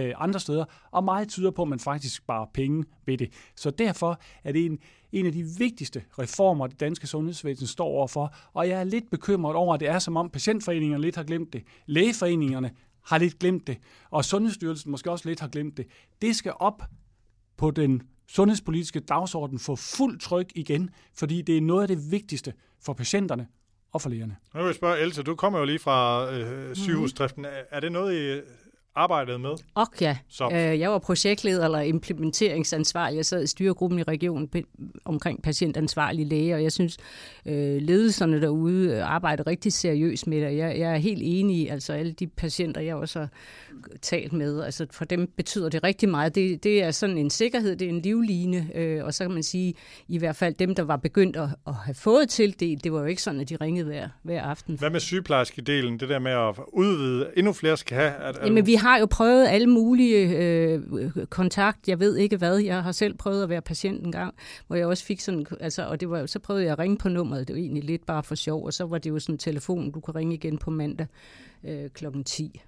Øh, andre steder, og meget tyder på, at man faktisk sparer penge ved det. Så derfor er det en, en af de vigtigste reformer, det danske sundhedsvæsen står overfor, og jeg er lidt bekymret over, at det er som om patientforeningerne lidt har glemt det. Lægeforeningerne har lidt glemt det, og Sundhedsstyrelsen måske også lidt har glemt det. Det skal op på den sundhedspolitiske dagsorden for fuld tryk igen, fordi det er noget af det vigtigste for patienterne og for lægerne. Nu vil jeg spørge, Else, du kommer jo lige fra øh, sygehusdriften. Mm. er det noget, I arbejdede med? Og ja, Så. øh, jeg var projektleder eller implementeringsansvarlig. Jeg sad i styregruppen i regionen omkring patientansvarlige læger, og jeg synes, øh, ledelserne derude øh, arbejder rigtig seriøst med det. Jeg, jeg er helt enig i, altså alle de patienter, jeg også har talt med, altså for dem betyder det rigtig meget. Det, det er sådan en sikkerhed, det er en livline, og så kan man sige, i hvert fald dem, der var begyndt at, at have fået tildelt, det var jo ikke sådan, at de ringede hver, hver aften. Hvad med sygeplejerskedelen? Det der med at udvide, endnu flere skal have? Er Jamen, vi har jo prøvet alle mulige øh, kontakt. Jeg ved ikke hvad. Jeg har selv prøvet at være patient en gang, hvor jeg også fik sådan, altså, og det var, så prøvede jeg at ringe på nummeret. Det var egentlig lidt bare for sjov, og så var det jo sådan en telefon, du kunne ringe igen på mandag øh, klokken 10.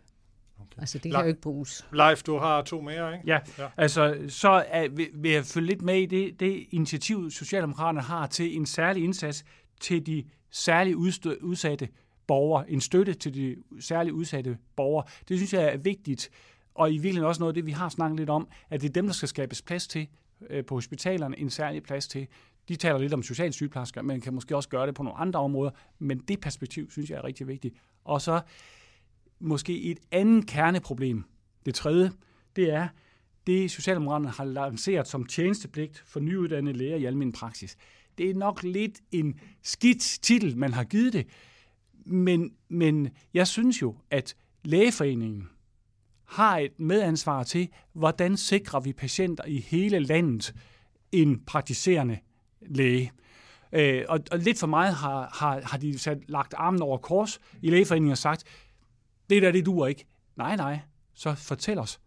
Okay. Altså, det kan La- jo ikke bruges. Leif, du har to mere, ikke? Ja, Ja. ja. altså så er, vil, vil jeg følge lidt med i det, det initiativ, Socialdemokraterne har til en særlig indsats til de særligt udstø, udsatte borgere, en støtte til de særligt udsatte borgere. Det synes jeg er vigtigt, og i virkeligheden også noget af det, vi har snakket lidt om, at det er dem, der skal skabes plads til øh, på hospitalerne en særlig plads til. De taler lidt om social sygeplejersker, men kan måske også gøre det på nogle andre områder. Men det perspektiv, synes jeg er rigtig vigtigt. Og så måske et andet kerneproblem. Det tredje, det er, det Socialdemokraterne har lanceret som tjenestepligt for nyuddannede læger i almindelig praksis. Det er nok lidt en skidt titel, man har givet det, men, men jeg synes jo, at lægeforeningen har et medansvar til, hvordan sikrer vi patienter i hele landet en praktiserende læge. Øh, og, og lidt for meget har, har, har de sat, lagt armen over kors i lægeforeningen og sagt, det der, det duer ikke. Nej, nej, så fortæl os,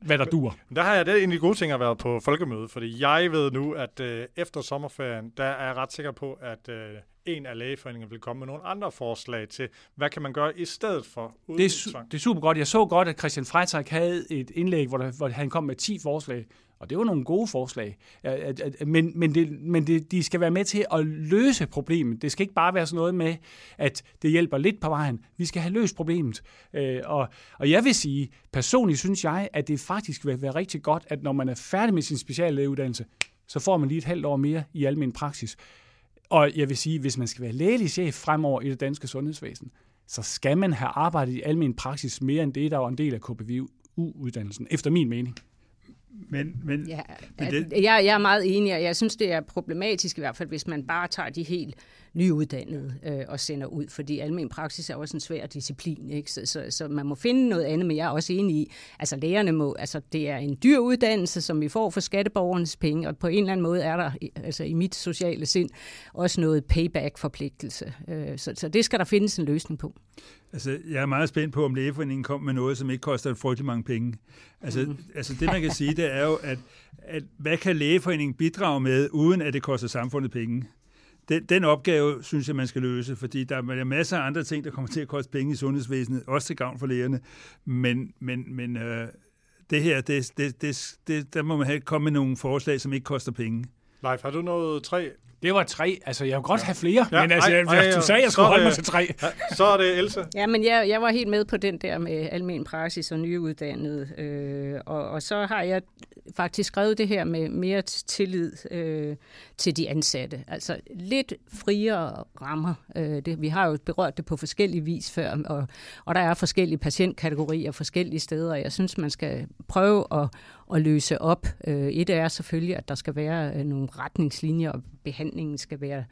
hvad der duer. Der har jeg det egentlig gode ting at være på folkemøde, fordi jeg ved nu, at øh, efter sommerferien, der er jeg ret sikker på, at øh, en af lægeforeningerne vil komme med nogle andre forslag til, hvad kan man gøre i stedet for det er, su- det er super godt. Jeg så godt, at Christian Freitag havde et indlæg, hvor, der, hvor han kom med 10 forslag, og det var nogle gode forslag. Men, men, det, men det, de skal være med til at løse problemet. Det skal ikke bare være sådan noget med, at det hjælper lidt på vejen. Vi skal have løst problemet. Øh, og, og jeg vil sige, personligt synes jeg, at det faktisk vil være rigtig godt, at når man er færdig med sin speciallægeuddannelse, så får man lige et halvt år mere i almen praksis. Og jeg vil sige, hvis man skal være lægelig chef fremover i det danske sundhedsvæsen, så skal man have arbejdet i almen praksis mere end det, der var en del af KPVU-uddannelsen, efter min mening. Men, men, ja, men det... jeg, jeg er meget enig, og jeg synes, det er problematisk i hvert fald, hvis man bare tager de helt nyuddannede øh, og sender ud, fordi almen praksis er også en svær disciplin, ikke? Så, så, så man må finde noget andet, men jeg er også enig i, altså lærerne må, altså det er en dyr uddannelse, som vi får for skatteborgernes penge, og på en eller anden måde er der, altså i mit sociale sind, også noget payback-forpligtelse. Øh, så, så det skal der findes en løsning på. Altså, jeg er meget spændt på, om lægeforeningen kom med noget, som ikke koster frygtelig mange penge. Altså, mm. altså det, man kan sige, det er jo, at, at hvad kan lægeforeningen bidrage med, uden at det koster samfundet penge? Den, den opgave, synes jeg, man skal løse, fordi der er masser af andre ting, der kommer til at koste penge i sundhedsvæsenet, også til gavn for lægerne. Men, men, men øh, det her, det, det, det, det, der må man have komme med nogle forslag, som ikke koster penge. Leif, har du noget tre det var tre. Altså, jeg kunne godt ja. have flere, ja, men altså, ej, ej, du sagde, at jeg skulle holde mig til tre. Ja, så er det Else. Ja, men jeg, jeg var helt med på den der med almen praksis og nyuddannede. Øh, og, og så har jeg faktisk skrevet det her med mere tillid øh, til de ansatte. Altså lidt friere rammer. Øh, det, vi har jo berørt det på forskellige vis før, og, og der er forskellige patientkategorier forskellige steder. Jeg synes, man skal prøve at, at løse op. Øh, et er selvfølgelig, at der skal være øh, nogle retningslinjer, og behandlingen skal være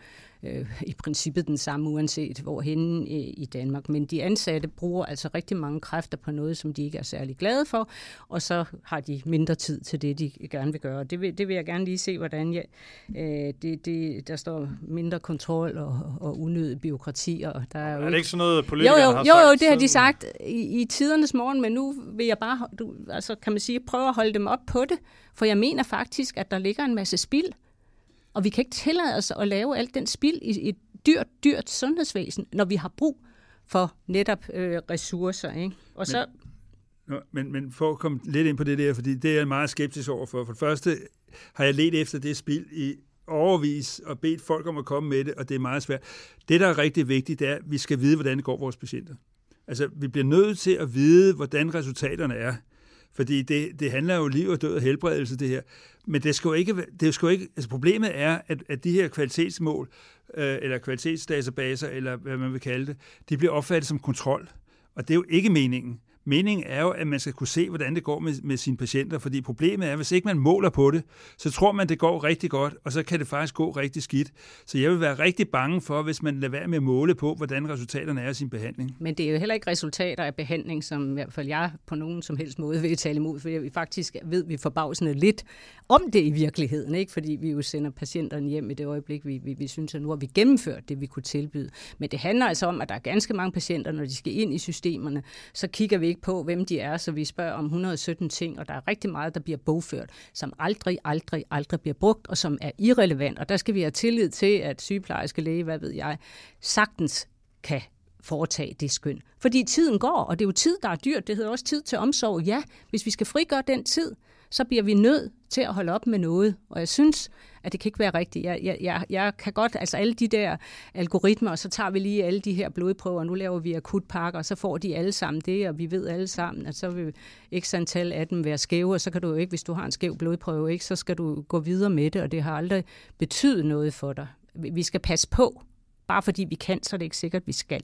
øh, i princippet den samme, uanset hvorhen i, i Danmark. Men de ansatte bruger altså rigtig mange kræfter på noget, som de ikke er særlig glade for, og så har de mindre tid til det, de gerne vil gøre. Det vil, det vil jeg gerne lige se, hvordan jeg, øh, det, det, der står mindre kontrol og, og unødig byråkrati. Og der er, er det ikke sådan noget, politikerne jo, jo, har jo, sagt? Jo, det har de sagt i, i tidernes morgen, men nu vil jeg bare, du, altså kan man sige, prøve at holde dem op på det, for jeg mener faktisk, at der ligger en masse spild og vi kan ikke tillade os at lave alt den spild i et dyrt, dyrt sundhedsvæsen, når vi har brug for netop øh, ressourcer. Ikke? Og men, så... men, men for at komme lidt ind på det der, fordi det er jeg meget skeptisk over for. For det første har jeg let efter det spild i overvis og bedt folk om at komme med det, og det er meget svært. Det, der er rigtig vigtigt, det er, at vi skal vide, hvordan det går vores patienter. Altså, vi bliver nødt til at vide, hvordan resultaterne er. Fordi det, det handler jo liv og død og helbredelse, det her. Men det skal jo ikke, det skal jo ikke altså problemet er, at, at de her kvalitetsmål, øh, eller kvalitetsdatabaser, eller hvad man vil kalde det, de bliver opfattet som kontrol. Og det er jo ikke meningen. Meningen er jo, at man skal kunne se, hvordan det går med, med sine patienter, fordi problemet er, at hvis ikke man måler på det, så tror man, det går rigtig godt, og så kan det faktisk gå rigtig skidt. Så jeg vil være rigtig bange for, hvis man lader være med at måle på, hvordan resultaterne er af sin behandling. Men det er jo heller ikke resultater af behandling, som i hvert fald jeg på nogen som helst måde vil tale imod, for vi faktisk ved, vi forbavsende lidt om det i virkeligheden, ikke? fordi vi jo sender patienterne hjem i det øjeblik, vi, vi, vi synes, at nu har vi gennemført det, vi kunne tilbyde. Men det handler altså om, at der er ganske mange patienter, når de skal ind i systemerne, så kigger vi ikke på, hvem de er, så vi spørger om 117 ting, og der er rigtig meget, der bliver bogført, som aldrig, aldrig, aldrig bliver brugt, og som er irrelevant. Og der skal vi have tillid til, at sygeplejerske læge, hvad ved jeg, sagtens kan foretage det skøn. Fordi tiden går, og det er jo tid, der er dyrt. Det hedder også tid til omsorg. Ja, hvis vi skal frigøre den tid, så bliver vi nødt til at holde op med noget. Og jeg synes, at det kan ikke være rigtigt. Jeg, jeg, jeg, jeg kan godt, altså alle de der algoritmer, og så tager vi lige alle de her blodprøver, og nu laver vi akutpakker, og så får de alle sammen det, og vi ved alle sammen, at så vil x antal af dem være skæve, og så kan du jo ikke, hvis du har en skæv blodprøve, ikke, så skal du gå videre med det, og det har aldrig betydet noget for dig. Vi skal passe på. Bare fordi vi kan, så er det ikke sikkert, at vi skal.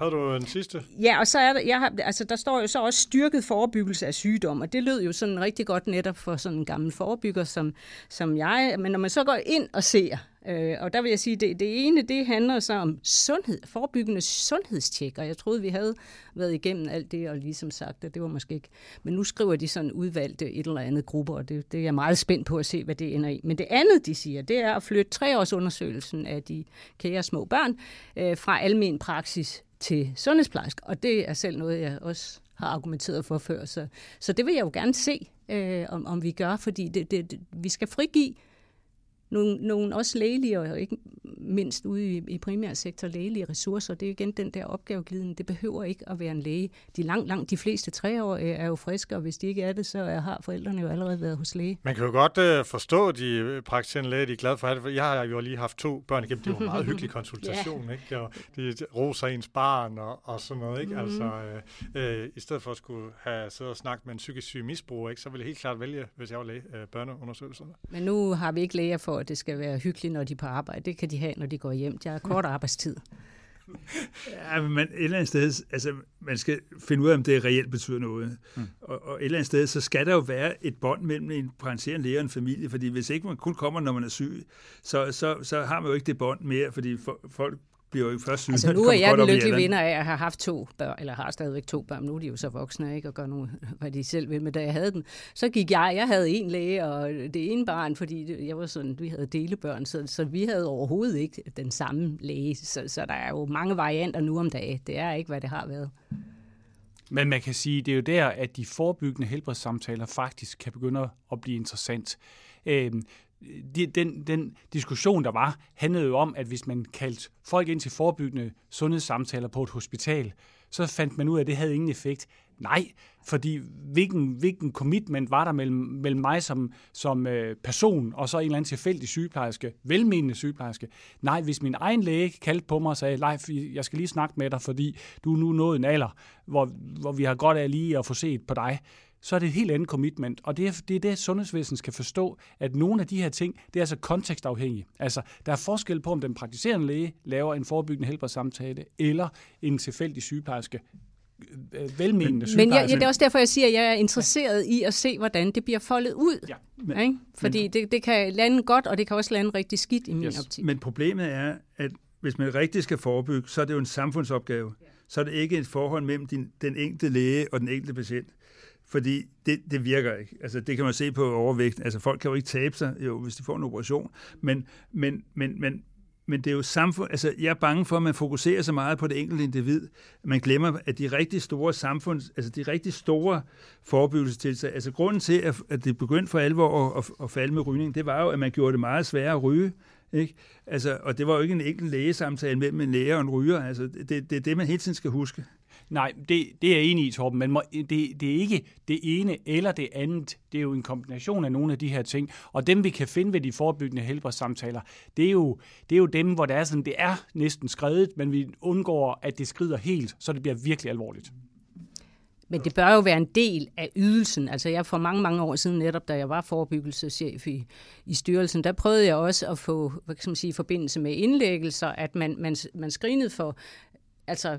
Havde du en sidste? Ja, og så er der, jeg har, altså, der står jo så også styrket forebyggelse af sygdom, og det lød jo sådan rigtig godt netop for sådan en gammel forebygger som, som jeg. Men når man så går ind og ser, øh, og der vil jeg sige, det, det ene, det handler så om sundhed, forebyggende sundhedstjek, og jeg troede, vi havde været igennem alt det, og ligesom sagt, at det var måske ikke. Men nu skriver de sådan udvalgte et eller andet grupper, og det, det er jeg meget spændt på at se, hvad det ender i. Men det andet, de siger, det er at flytte treårsundersøgelsen af de kære små børn øh, fra almen praksis til sundhedsplejersk, og det er selv noget, jeg også har argumenteret for før. Så, så det vil jeg jo gerne se, øh, om, om vi gør, fordi det, det, det, vi skal frigive nogle, nogle også lægelige, og ikke mindst ude i, i primærsektor, lægelige ressourcer. Det er igen den der opgavegliden. Det behøver ikke at være en læge. De langt, langt de fleste treårige er jo friske, og hvis de ikke er det, så har forældrene jo allerede været hos læge. Man kan jo godt uh, forstå, de praktiserende læger, de er glade for det. Jeg har jo lige haft to børn igennem. Det var en meget hyggelig konsultation, ja. ikke? Og de roser ens barn og, og sådan noget, ikke? Mm. Altså, uh, uh, i stedet for at skulle have siddet og snakket med en psykisk syg misbruger, ikke? så ville jeg helt klart vælge, hvis jeg var læge, uh, børneundersøgelserne. Men nu har vi ikke læger for, at det skal være hyggeligt, når de er på arbejde. Det kan de have, når de går hjem. De har kort arbejdstid. Ja, men et eller andet sted, altså man skal finde ud af, om det reelt betyder noget. Mm. Og, og et eller andet sted, så skal der jo være et bånd mellem en praktiserende læge og en familie, fordi hvis ikke man kun kommer, når man er syg, så, så, så har man jo ikke det bånd mere, fordi for, folk bliver jo først syge. Altså nu er jeg den lykkelige vinder af at have haft to børn, eller har stadigvæk to børn. Nu er de jo så voksne, ikke? Og gør nu, hvad de selv vil. Men da jeg havde den, så gik jeg, jeg havde en læge, og det ene barn, fordi jeg var sådan, vi havde delebørn, så, så vi havde overhovedet ikke den samme læge. Så, så der er jo mange varianter nu om dagen. Det er ikke, hvad det har været. Men man kan sige, det er jo der, at de forebyggende helbredssamtaler faktisk kan begynde at blive interessant. Øhm, de, den, den diskussion, der var, handlede jo om, at hvis man kaldte folk ind til forebyggende sundhedssamtaler på et hospital, så fandt man ud af, at det havde ingen effekt. Nej, fordi hvilken, hvilken commitment var der mellem, mellem mig som, som øh, person og så en eller anden tilfældig sygeplejerske, velmenende sygeplejerske? Nej, hvis min egen læge kaldte på mig og sagde, Leif, jeg skal lige snakke med dig, fordi du er nu nået en alder, hvor, hvor vi har godt af lige at få set på dig, så er det et helt andet commitment. Og det er det, er det sundhedsvæsenet skal forstå, at nogle af de her ting, det er altså kontekstafhængige. Altså, der er forskel på, om den praktiserende læge laver en forebyggende helbredssamtale, eller en tilfældig sygeplejerske øh, velmenende Men jeg, ja, det er også derfor, jeg siger, at jeg er interesseret ja. i at se, hvordan det bliver foldet ud. Ja, men, ikke? Fordi men, det, det kan lande godt, og det kan også lande rigtig skidt i min yes. optik. Men problemet er, at hvis man rigtig skal forebygge, så er det jo en samfundsopgave. Ja. Så er det ikke et forhold mellem din, den enkelte læge og den enkelte patient. Fordi det, det virker ikke. Altså, det kan man se på overvægt. Altså, folk kan jo ikke tabe sig, jo, hvis de får en operation. Men, men, men, men, men det er jo samfund... Altså, jeg er bange for, at man fokuserer så meget på det enkelte individ, at man glemmer, at de rigtig store samfunds... Altså, de rigtig store forebyggelsestiltag... Altså, grunden til, at, det begyndte for alvor at, at, at falde med rygning, det var jo, at man gjorde det meget sværere at ryge. Ikke? Altså, og det var jo ikke en enkelt lægesamtale mellem en læge og en ryger. Altså, det, det er det, man hele tiden skal huske. Nej, det, det er jeg enig i, Torben, men må, det, det er ikke det ene eller det andet. Det er jo en kombination af nogle af de her ting. Og dem, vi kan finde ved de forebyggende helbredssamtaler, det er jo, det er jo dem, hvor det er sådan, det er næsten skrevet, men vi undgår, at det skrider helt, så det bliver virkelig alvorligt. Men det bør jo være en del af ydelsen. Altså jeg for mange, mange år siden, netop da jeg var forebyggelseschef i, i styrelsen, der prøvede jeg også at få hvad kan man sige, forbindelse med indlæggelser, at man, man, man screenede for altså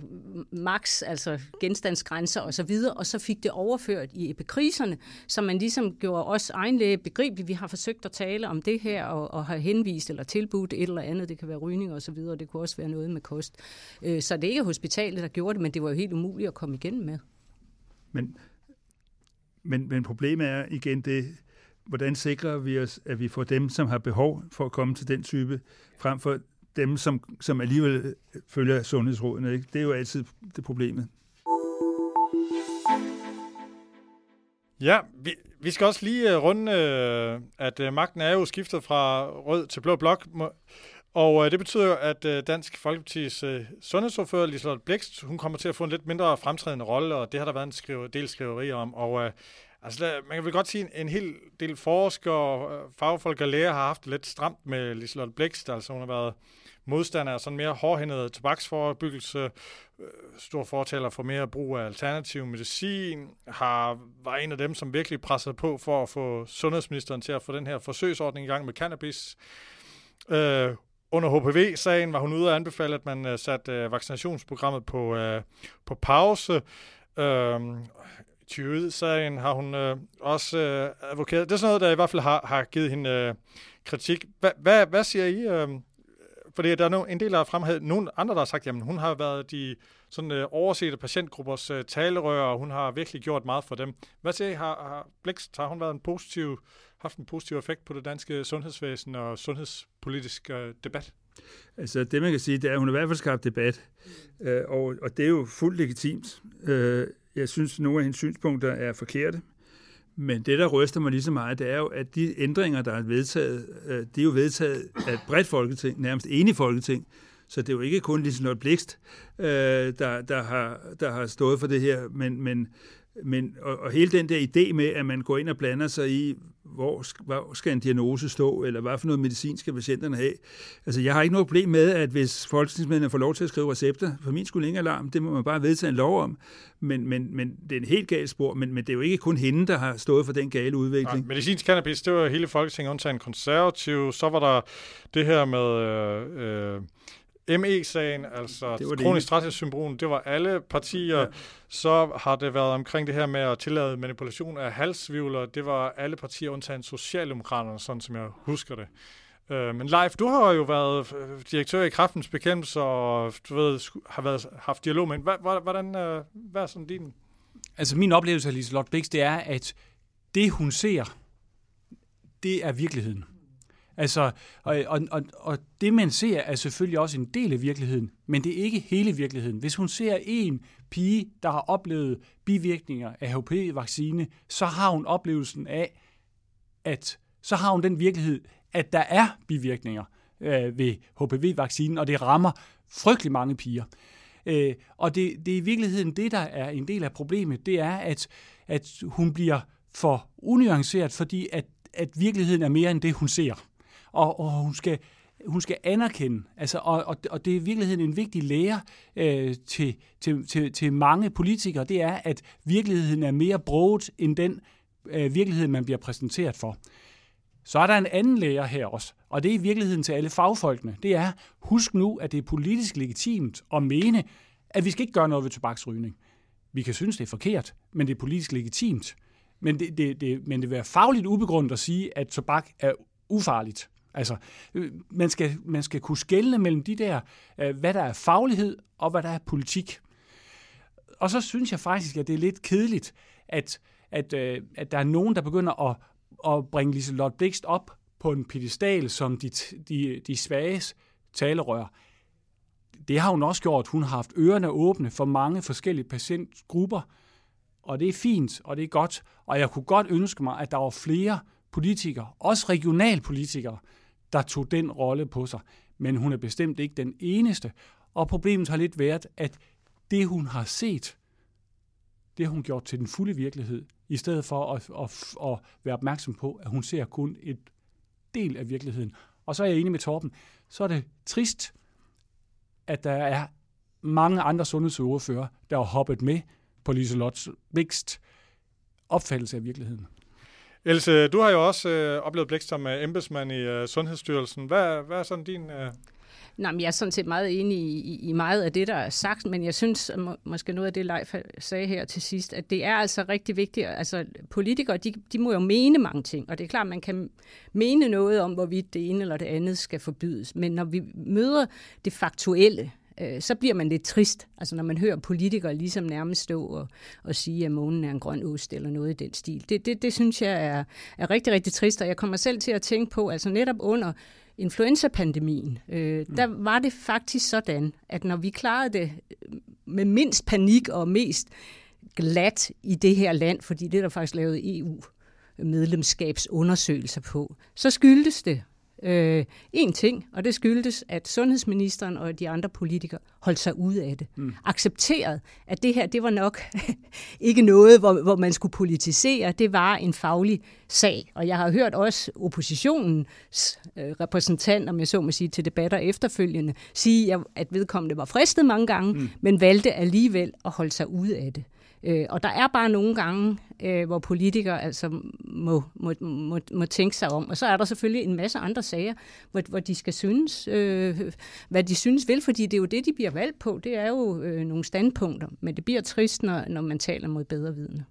max, altså genstandsgrænser og så videre, og så fik det overført i epikriserne, så man ligesom gjorde os egenlæge begribeligt. Vi har forsøgt at tale om det her, og, og har henvist eller tilbudt et eller andet. Det kan være rygning og så videre, og det kunne også være noget med kost. Øh, så det er ikke hospitalet, der gjorde det, men det var jo helt umuligt at komme igen med. Men, men, men problemet er igen det, hvordan sikrer vi os, at vi får dem, som har behov for at komme til den type, frem for dem, som, som alligevel følger sundhedsrådene. Ikke? Det er jo altid det problemet. Ja, vi, vi skal også lige øh, runde, øh, at øh, magten er jo skiftet fra rød til blå blok, og det betyder at Dansk Folkepartis sundhedsordfører, Liselotte Blikst, hun kommer til at få en lidt mindre fremtrædende rolle, og det har der været en skrive, del skriverier om, og Altså, man kan vel godt sige, at en hel del forskere, øh, fagfolk og læger har haft lidt stramt med Liselotte Blikst. Altså, hun har været modstander af sådan mere hårdhændet tobaksforebyggelse, øh, stor fortaler for mere brug af alternativ medicin, har, var en af dem, som virkelig pressede på for at få sundhedsministeren til at få den her forsøgsordning i gang med cannabis. Øh, under HPV-sagen var hun ude og anbefale, at man øh, satte vaccinationsprogrammet på, på pause. Uh, Tyved-sagen har hun øh, også øh, advokeret. Det er sådan noget, der i hvert fald har, har givet hende øh, kritik. Hva, hvad, hvad siger I? Øh, fordi der er no, en del, der har fremhævet, nogle andre, der har sagt, jamen hun har været de sådan øh, oversete patientgruppers øh, talerør, og hun har virkelig gjort meget for dem. Hvad siger I? Har, har Blikst, har hun været en positiv, haft en positiv effekt på det danske sundhedsvæsen og sundhedspolitisk øh, debat? Altså det, man kan sige, det er, at hun har i hvert fald skabt debat, øh, og, og det er jo fuldt legitimt. Øh, jeg synes, at nogle af hendes synspunkter er forkerte. Men det, der ryster mig lige så meget, det er jo, at de ændringer, der er vedtaget, øh, det er jo vedtaget af et bredt folketing, nærmest enig folketing. Så det er jo ikke kun Liselotte Blikst, øh, der, der, har, der har stået for det her, men, men, men og, og hele den der idé med, at man går ind og blander sig i, hvor, hvor skal en diagnose stå, eller hvad for noget medicin skal patienterne have. Altså, jeg har ikke noget problem med, at hvis folketingsmedlemmerne får lov til at skrive recepter, for min skulle ingen alarm, det må man bare vedtage en lov om, men, men, men det er en helt gal spor, men, men det er jo ikke kun hende, der har stået for den gale udvikling. Nej, medicinsk cannabis, det var hele Folketinget undtagen konservativ, så var der det her med... Øh, øh ME-sagen, altså det kronisk træthedssyndrom, det var alle partier. Ja. Så har det været omkring det her med at tillade manipulation af halsvivler. Det var alle partier undtagen Socialdemokraterne, sådan som jeg husker det. Øh, men Leif, du har jo været øh, direktør i Kraftens Bekæmpelse, og du ved, har været, haft dialog med Hvordan, øh, hvad er sådan din? Altså min oplevelse af Liselotte Bix, det er, at det hun ser, det er virkeligheden. Altså, og, og, og, og det, man ser, er selvfølgelig også en del af virkeligheden, men det er ikke hele virkeligheden. Hvis hun ser en pige, der har oplevet bivirkninger af HPV-vaccine, så har hun oplevelsen af, at så har hun den virkelighed, at der er bivirkninger øh, ved HPV-vaccinen, og det rammer frygtelig mange piger. Øh, og det, det er i virkeligheden det, der er en del af problemet, det er, at, at hun bliver for unuanceret, fordi at, at virkeligheden er mere end det, hun ser og, og hun skal hun skal anerkende, altså, og, og, og det er i virkeligheden en vigtig lære øh, til, til, til, til mange politikere, det er, at virkeligheden er mere broget end den øh, virkelighed, man bliver præsenteret for. Så er der en anden lære her også, og det er i virkeligheden til alle fagfolkene. Det er, husk nu, at det er politisk legitimt at mene, at vi skal ikke gøre noget ved tobaksrygning. Vi kan synes, det er forkert, men det er politisk legitimt. Men det, det, det, men det vil være fagligt ubegrundet at sige, at tobak er ufarligt. Altså, øh, man skal, man skal kunne skelne mellem de der, øh, hvad der er faglighed og hvad der er politik. Og så synes jeg faktisk, at det er lidt kedeligt, at, at, øh, at der er nogen, der begynder at, at bringe Liselotte Blikst op på en pedestal som de, de, de svages talerør. Det har hun også gjort. Hun har haft ørerne åbne for mange forskellige patientgrupper, og det er fint, og det er godt. Og jeg kunne godt ønske mig, at der var flere politikere, også regionalpolitikere, der tog den rolle på sig. Men hun er bestemt ikke den eneste. Og problemet har lidt været, at det hun har set, det har hun gjort til den fulde virkelighed, i stedet for at, at, at være opmærksom på, at hun ser kun et del af virkeligheden. Og så er jeg enig med Torben, så er det trist, at der er mange andre sundhedsordfører, der har hoppet med på Liselottes vækst opfattelse af virkeligheden. Else, du har jo også øh, oplevet Blik som øh, embedsmand i øh, Sundhedsstyrelsen. Hvad, hvad er sådan din... Øh... Nej, men jeg er sådan set meget enig i, i meget af det, der er sagt, men jeg synes må, måske noget af det, Leif øh, sagde her til sidst, at det er altså rigtig vigtigt. Altså, politikere, de, de må jo mene mange ting, og det er klart, man kan mene noget om, hvorvidt det ene eller det andet skal forbydes. Men når vi møder det faktuelle, øh, så bliver man lidt trist. Altså når man hører politikere ligesom nærmest stå og, og sige, at månen er en grøn ost eller noget i den stil. Det, det, det synes jeg er, er rigtig, rigtig trist, og jeg kommer selv til at tænke på, altså netop under influenza-pandemien, øh, mm. der var det faktisk sådan, at når vi klarede det med mindst panik og mest glat i det her land, fordi det er der faktisk lavet EU medlemskabsundersøgelser på, så skyldtes det øh, en ting, og det skyldtes, at sundhedsministeren og de andre politikere holdt sig ude af det. Mm. Accepteret, at det her, det var nok ikke noget, hvor, hvor man skulle politisere. Det var en faglig sag. Og jeg har hørt også oppositionens øh, repræsentant, om jeg så må sige, til debatter efterfølgende, sige, at vedkommende var fristet mange gange, mm. men valgte alligevel at holde sig ude af det. Øh, og der er bare nogle gange, øh, hvor politikere altså må, må, må, må tænke sig om. Og så er der selvfølgelig en masse andre sager, hvor, hvor de skal synes, øh, hvad de synes vil, fordi det er jo det, de bliver valgt på. Det er jo øh, nogle standpunkter, men det bliver trist, når, når man taler mod bedre vidne.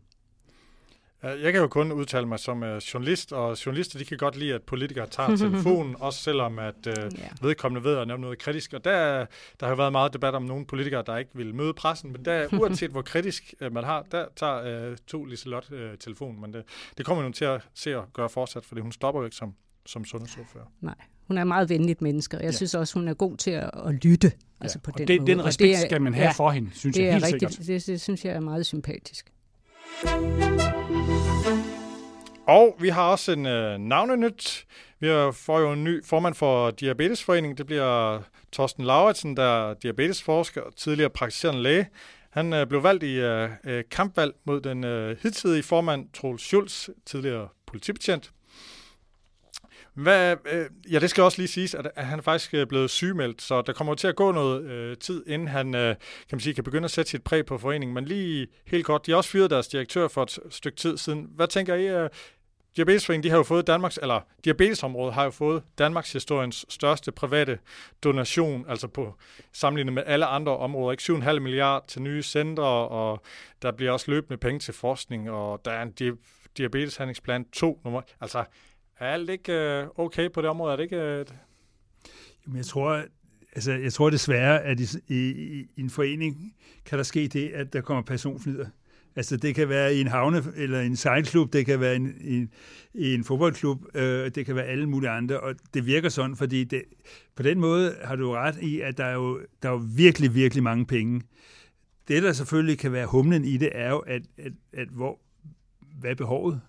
Jeg kan jo kun udtale mig som uh, journalist, og journalister de kan godt lide, at politikere tager telefonen, også selvom at uh, yeah. vedkommende ved at nævne noget kritisk. Og der, der har jo været meget debat om nogle politikere, der ikke vil møde pressen, men der, uanset hvor kritisk uh, man har, der tager uh, to Liselot uh, telefonen. Men det, det kommer hun til at se og gøre fortsat, fordi hun stopper jo ikke som, som sundhedsordfører. Nej, hun er et meget venligt menneske, og jeg ja. synes også, hun er god til at, at lytte. Ja. Altså på og den, det, måde. den respekt det er, skal man have ja, for hende, synes det jeg helt er rigtigt, sikkert. Det, det synes jeg er meget sympatisk. Og vi har også en øh, navnenyt. Vi får jo en ny formand for Diabetesforeningen. Det bliver Torsten Lauritsen, der er diabetesforsker og tidligere praktiserende læge. Han øh, blev valgt i øh, øh kampvalg mod den øh, hidtidige formand Troels Schulz, tidligere politibetjent. Hvad, øh, ja, det skal også lige siges, at, at han er faktisk er blevet sygemeldt, så der kommer til at gå noget øh, tid, inden han øh, kan, man sige, kan begynde at sætte sit præg på foreningen. Men lige helt kort, de har også fyret deres direktør for et stykke tid siden. Hvad tænker I? Øh, Diabetesforeningen, de har jo fået Danmarks, eller diabetesområdet har jo fået Danmarks historiens største private donation, altså på sammenlignet med alle andre områder. Ikke 7,5 milliarder til nye centre, og der bliver også løbende penge til forskning, og der er en di- diabeteshandlingsplan 2 nummer. Altså, er alt ikke øh, okay på det område? Er det ikke... Øh, Jamen, jeg tror, altså, jeg tror desværre, at i, i, i en forening kan der ske det, at der kommer personflyder. Altså det kan være i en havne eller en sejlklub, det kan være en, en, en fodboldklub, øh, det kan være alle mulige andre, og det virker sådan, fordi det, på den måde har du ret i, at der er jo, der er jo virkelig, virkelig mange penge. Det, der selvfølgelig kan være humlen i det, er jo, at, at, at hvor, hvad er behovet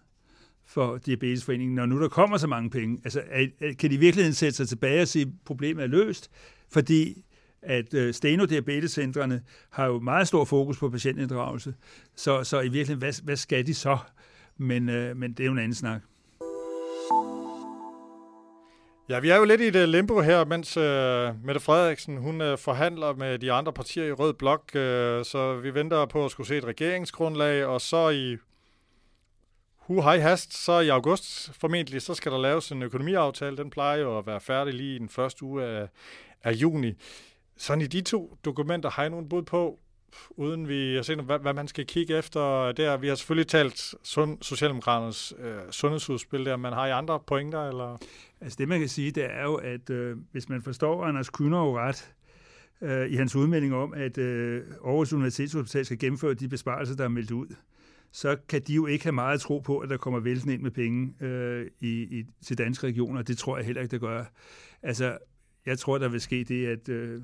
for Diabetesforeningen, når nu der kommer så mange penge? Altså, er, kan de virkelig sætte sig tilbage og sige, at problemet er løst? Fordi at øh, Steno Diabetescentrene har jo meget stor fokus på patientinddragelse, så, så i virkeligheden, hvad, hvad skal de så? Men, øh, men det er jo en anden snak. Ja, vi er jo lidt i det limbo her, mens øh, Mette Frederiksen hun øh, forhandler med de andre partier i Rød Blok, øh, så vi venter på at skulle se et regeringsgrundlag, og så i hu hej hast, så i august formentlig, så skal der laves en økonomiaftale. Den plejer jo at være færdig lige i den første uge af, af juni. Sådan i de to dokumenter har jeg nogen bud på, uden vi har set, hvad, hvad man skal kigge efter der. Vi har selvfølgelig talt sund, Socialdemokraternes øh, sundhedsudspil der, men har i andre pointer, eller? Altså det, man kan sige, det er jo, at øh, hvis man forstår Anders Kyner ret, øh, i hans udmelding om, at øh, Aarhus Universitetshospital skal gennemføre de besparelser, der er meldt ud, så kan de jo ikke have meget tro på, at der kommer vælten ind med penge øh, i, i, til danske regioner. Det tror jeg heller ikke, der gør. Altså, jeg tror, der vil ske det, at øh,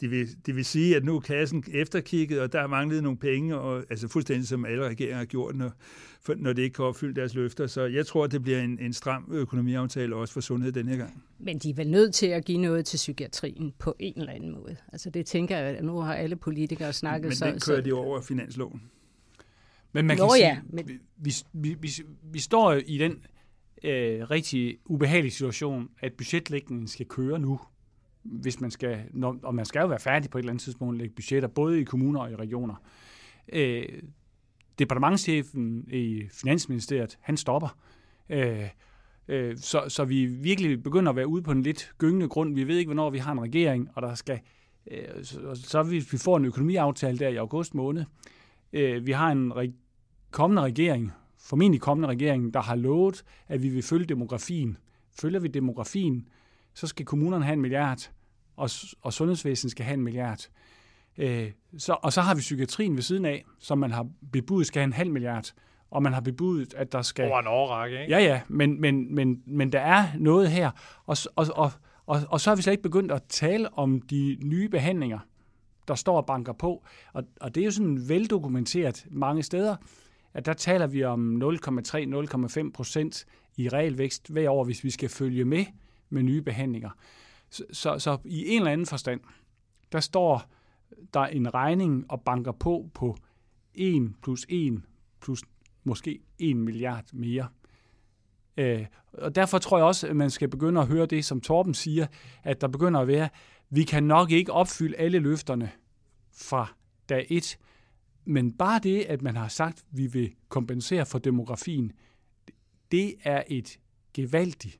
de, vil, de vil sige, at nu er kassen efterkigget, og der er manglet nogle penge, og, altså fuldstændig som alle regeringer har gjort, når, for, når det ikke kan opfylde deres løfter. Så jeg tror, det bliver en, en stram økonomiaftale også for sundhed denne her gang. Men de er vel nødt til at give noget til psykiatrien på en eller anden måde. Altså det tænker jeg, at nu har alle politikere snakket så... Men den kører så, de over finansloven. Men man kan Nå, sige, ja, men... vi, vi, vi, vi står i den øh, rigtig ubehagelig situation, at budgetlægningen skal køre nu, hvis man skal, når, og man skal jo være færdig på et eller andet tidspunkt at lægge budgetter, både i kommuner og i regioner. Øh, departementchefen i Finansministeriet, han stopper. Øh, øh, så, så vi virkelig begynder at være ude på en lidt gyngende grund. Vi ved ikke, hvornår vi har en regering, og der skal øh, så, så hvis vi får en økonomiaftale der i august måned, øh, vi har en kommende regering, formentlig kommende regering, der har lovet, at vi vil følge demografien. Følger vi demografien, så skal kommunerne have en milliard, og, og sundhedsvæsenet skal have en milliard. Øh, så, og så har vi psykiatrien ved siden af, som man har bebudet skal have en halv milliard, og man har bebudet, at der skal... Over en årrække, ikke? Ja, ja, men, men, men, men der er noget her, og, og, og, og, og så har vi slet ikke begyndt at tale om de nye behandlinger, der står og banker på, og, og det er jo sådan veldokumenteret mange steder, at der taler vi om 0,3-0,5 procent i realvækst hver år, hvis vi skal følge med med nye behandlinger. Så, så, så i en eller anden forstand, der står der en regning og banker på på 1 plus 1 plus måske 1 milliard mere. Øh, og derfor tror jeg også, at man skal begynde at høre det, som Torben siger, at der begynder at være, vi kan nok ikke opfylde alle løfterne fra dag 1, men bare det, at man har sagt, at vi vil kompensere for demografien, det er et gevaldigt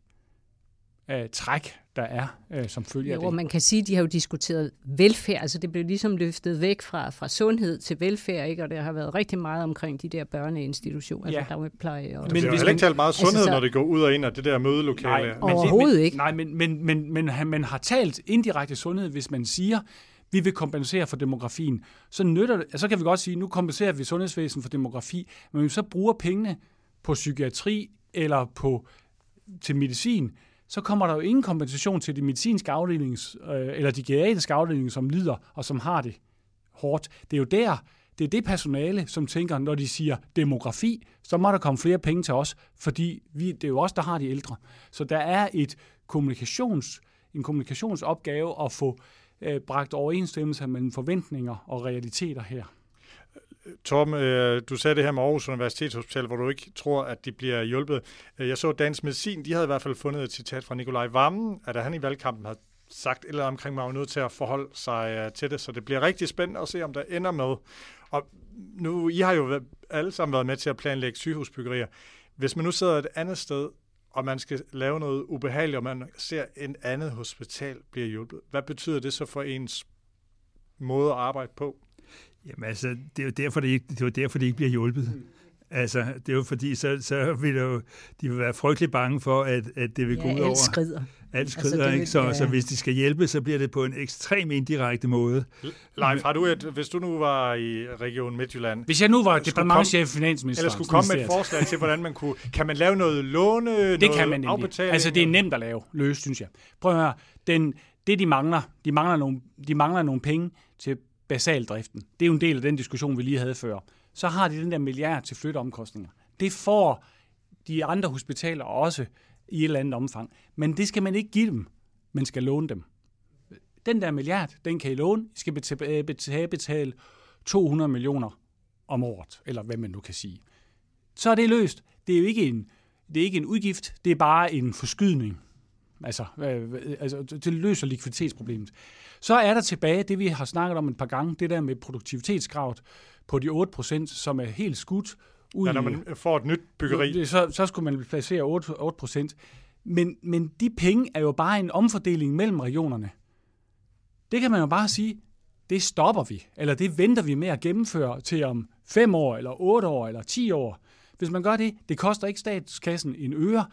uh, træk, der er uh, som følge af Jo, det. man kan sige, at de har jo diskuteret velfærd, altså det blev ligesom løftet væk fra, fra sundhed til velfærd, ikke? og der har været rigtig meget omkring de der børneinstitutioner, Ja. altså dagpleje og... Men Men er hvis heller ikke talt meget Altså, sundhed, så- når det går ud og ind af det der mødelokale. men Overhovedet men, ikke. Nej, men, men, men, men han- man har talt indirekte sundhed, hvis man siger, vi vil kompensere for demografien, så, nytter det, så kan vi godt sige, nu kompenserer vi sundhedsvæsen for demografi, men hvis vi så bruger pengene på psykiatri eller på, til medicin, så kommer der jo ingen kompensation til de medicinske afdelings, øh, eller de geriatriske afdelinger, som lider og som har det hårdt. Det er jo der, det er det personale, som tænker, når de siger demografi, så må der komme flere penge til os, fordi vi, det er jo os, der har de ældre. Så der er et kommunikations, en kommunikationsopgave at få øh, bragt overensstemmelse mellem forventninger og realiteter her. Torben, øh, du sagde det her med Aarhus Universitetshospital, hvor du ikke tror, at de bliver hjulpet. Øh, jeg så Dansk Medicin, de havde i hvert fald fundet et citat fra Nikolaj Vammen, at han i valgkampen havde sagt et eller omkring, at man var nødt til at forholde sig øh, til det, så det bliver rigtig spændende at se, om der ender med. Og nu, I har jo alle sammen været med til at planlægge sygehusbyggerier. Hvis man nu sidder et andet sted, og man skal lave noget ubehageligt, og man ser en andet hospital bliver hjulpet, hvad betyder det så for ens måde at arbejde på? Jamen altså, det er jo derfor, det ikke, det er derfor, det ikke bliver hjulpet. Altså, det er jo fordi, så, så vil jo, de vil være frygtelig bange for, at, at det vil gå ud Ja, over alt skrider. alt skrider, Altså, det vil- ikke? Så, ja. så hvis de skal hjælpe, så bliver det på en ekstrem indirekte måde. Leif, har du et, hvis du nu var i Region Midtjylland, Hvis jeg nu var departementchef i finansministeren, eller skulle komme med et forslag til, hvordan man kunne... Kan man lave noget låne, Det noget kan man afbetaling? Altså, det er nemt at lave løs, synes jeg. Prøv at høre. Den, det, de mangler, de mangler, nogle, de mangler nogle penge til basaldriften. Det er jo en del af den diskussion, vi lige havde før. Så har de den der milliard til flytteomkostninger. Det får de andre hospitaler også i et eller andet omfang. Men det skal man ikke give dem. Man skal låne dem. Den der milliard, den kan I låne. I skal øh, betale, betale, 200 millioner om året, eller hvad man nu kan sige. Så er det løst. Det er jo ikke en, det er ikke en udgift, det er bare en forskydning. Altså, øh, øh altså, det løser likviditetsproblemet. Så er der tilbage det, vi har snakket om et par gange, det der med produktivitetskravet på de 8%, som er helt skudt ud Ja, når man får et nyt byggeri. så, så skulle man placere 8, 8 procent. Men, men de penge er jo bare en omfordeling mellem regionerne. Det kan man jo bare sige, det stopper vi, eller det venter vi med at gennemføre til om 5 år, eller 8 år, eller 10 år. Hvis man gør det, det koster ikke statskassen en øre,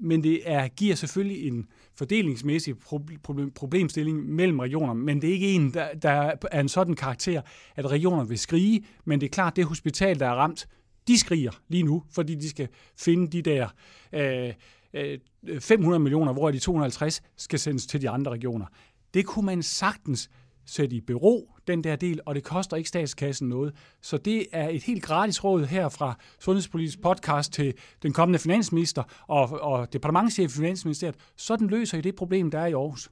men det er, giver selvfølgelig en fordelingsmæssig problem, problemstilling mellem regioner, men det er ikke en, der, der er en sådan karakter, at regioner vil skrige, men det er klart, det hospital, der er ramt, de skriger lige nu, fordi de skal finde de der øh, øh, 500 millioner, hvor de 250 skal sendes til de andre regioner. Det kunne man sagtens sætte i bero, den der del, og det koster ikke statskassen noget. Så det er et helt gratis råd her fra Sundhedspolitisk podcast til den kommende finansminister og, og departementchef i Finansministeriet. Sådan løser I det problem, der er i Aarhus.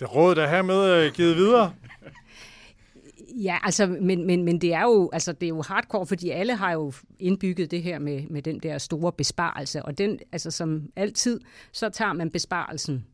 Det råd, der her med øh, givet videre. Ja, altså, men, men, men det er jo altså, det er jo hardcore, fordi alle har jo indbygget det her med, med den der store besparelse, og den, altså som altid, så tager man besparelsen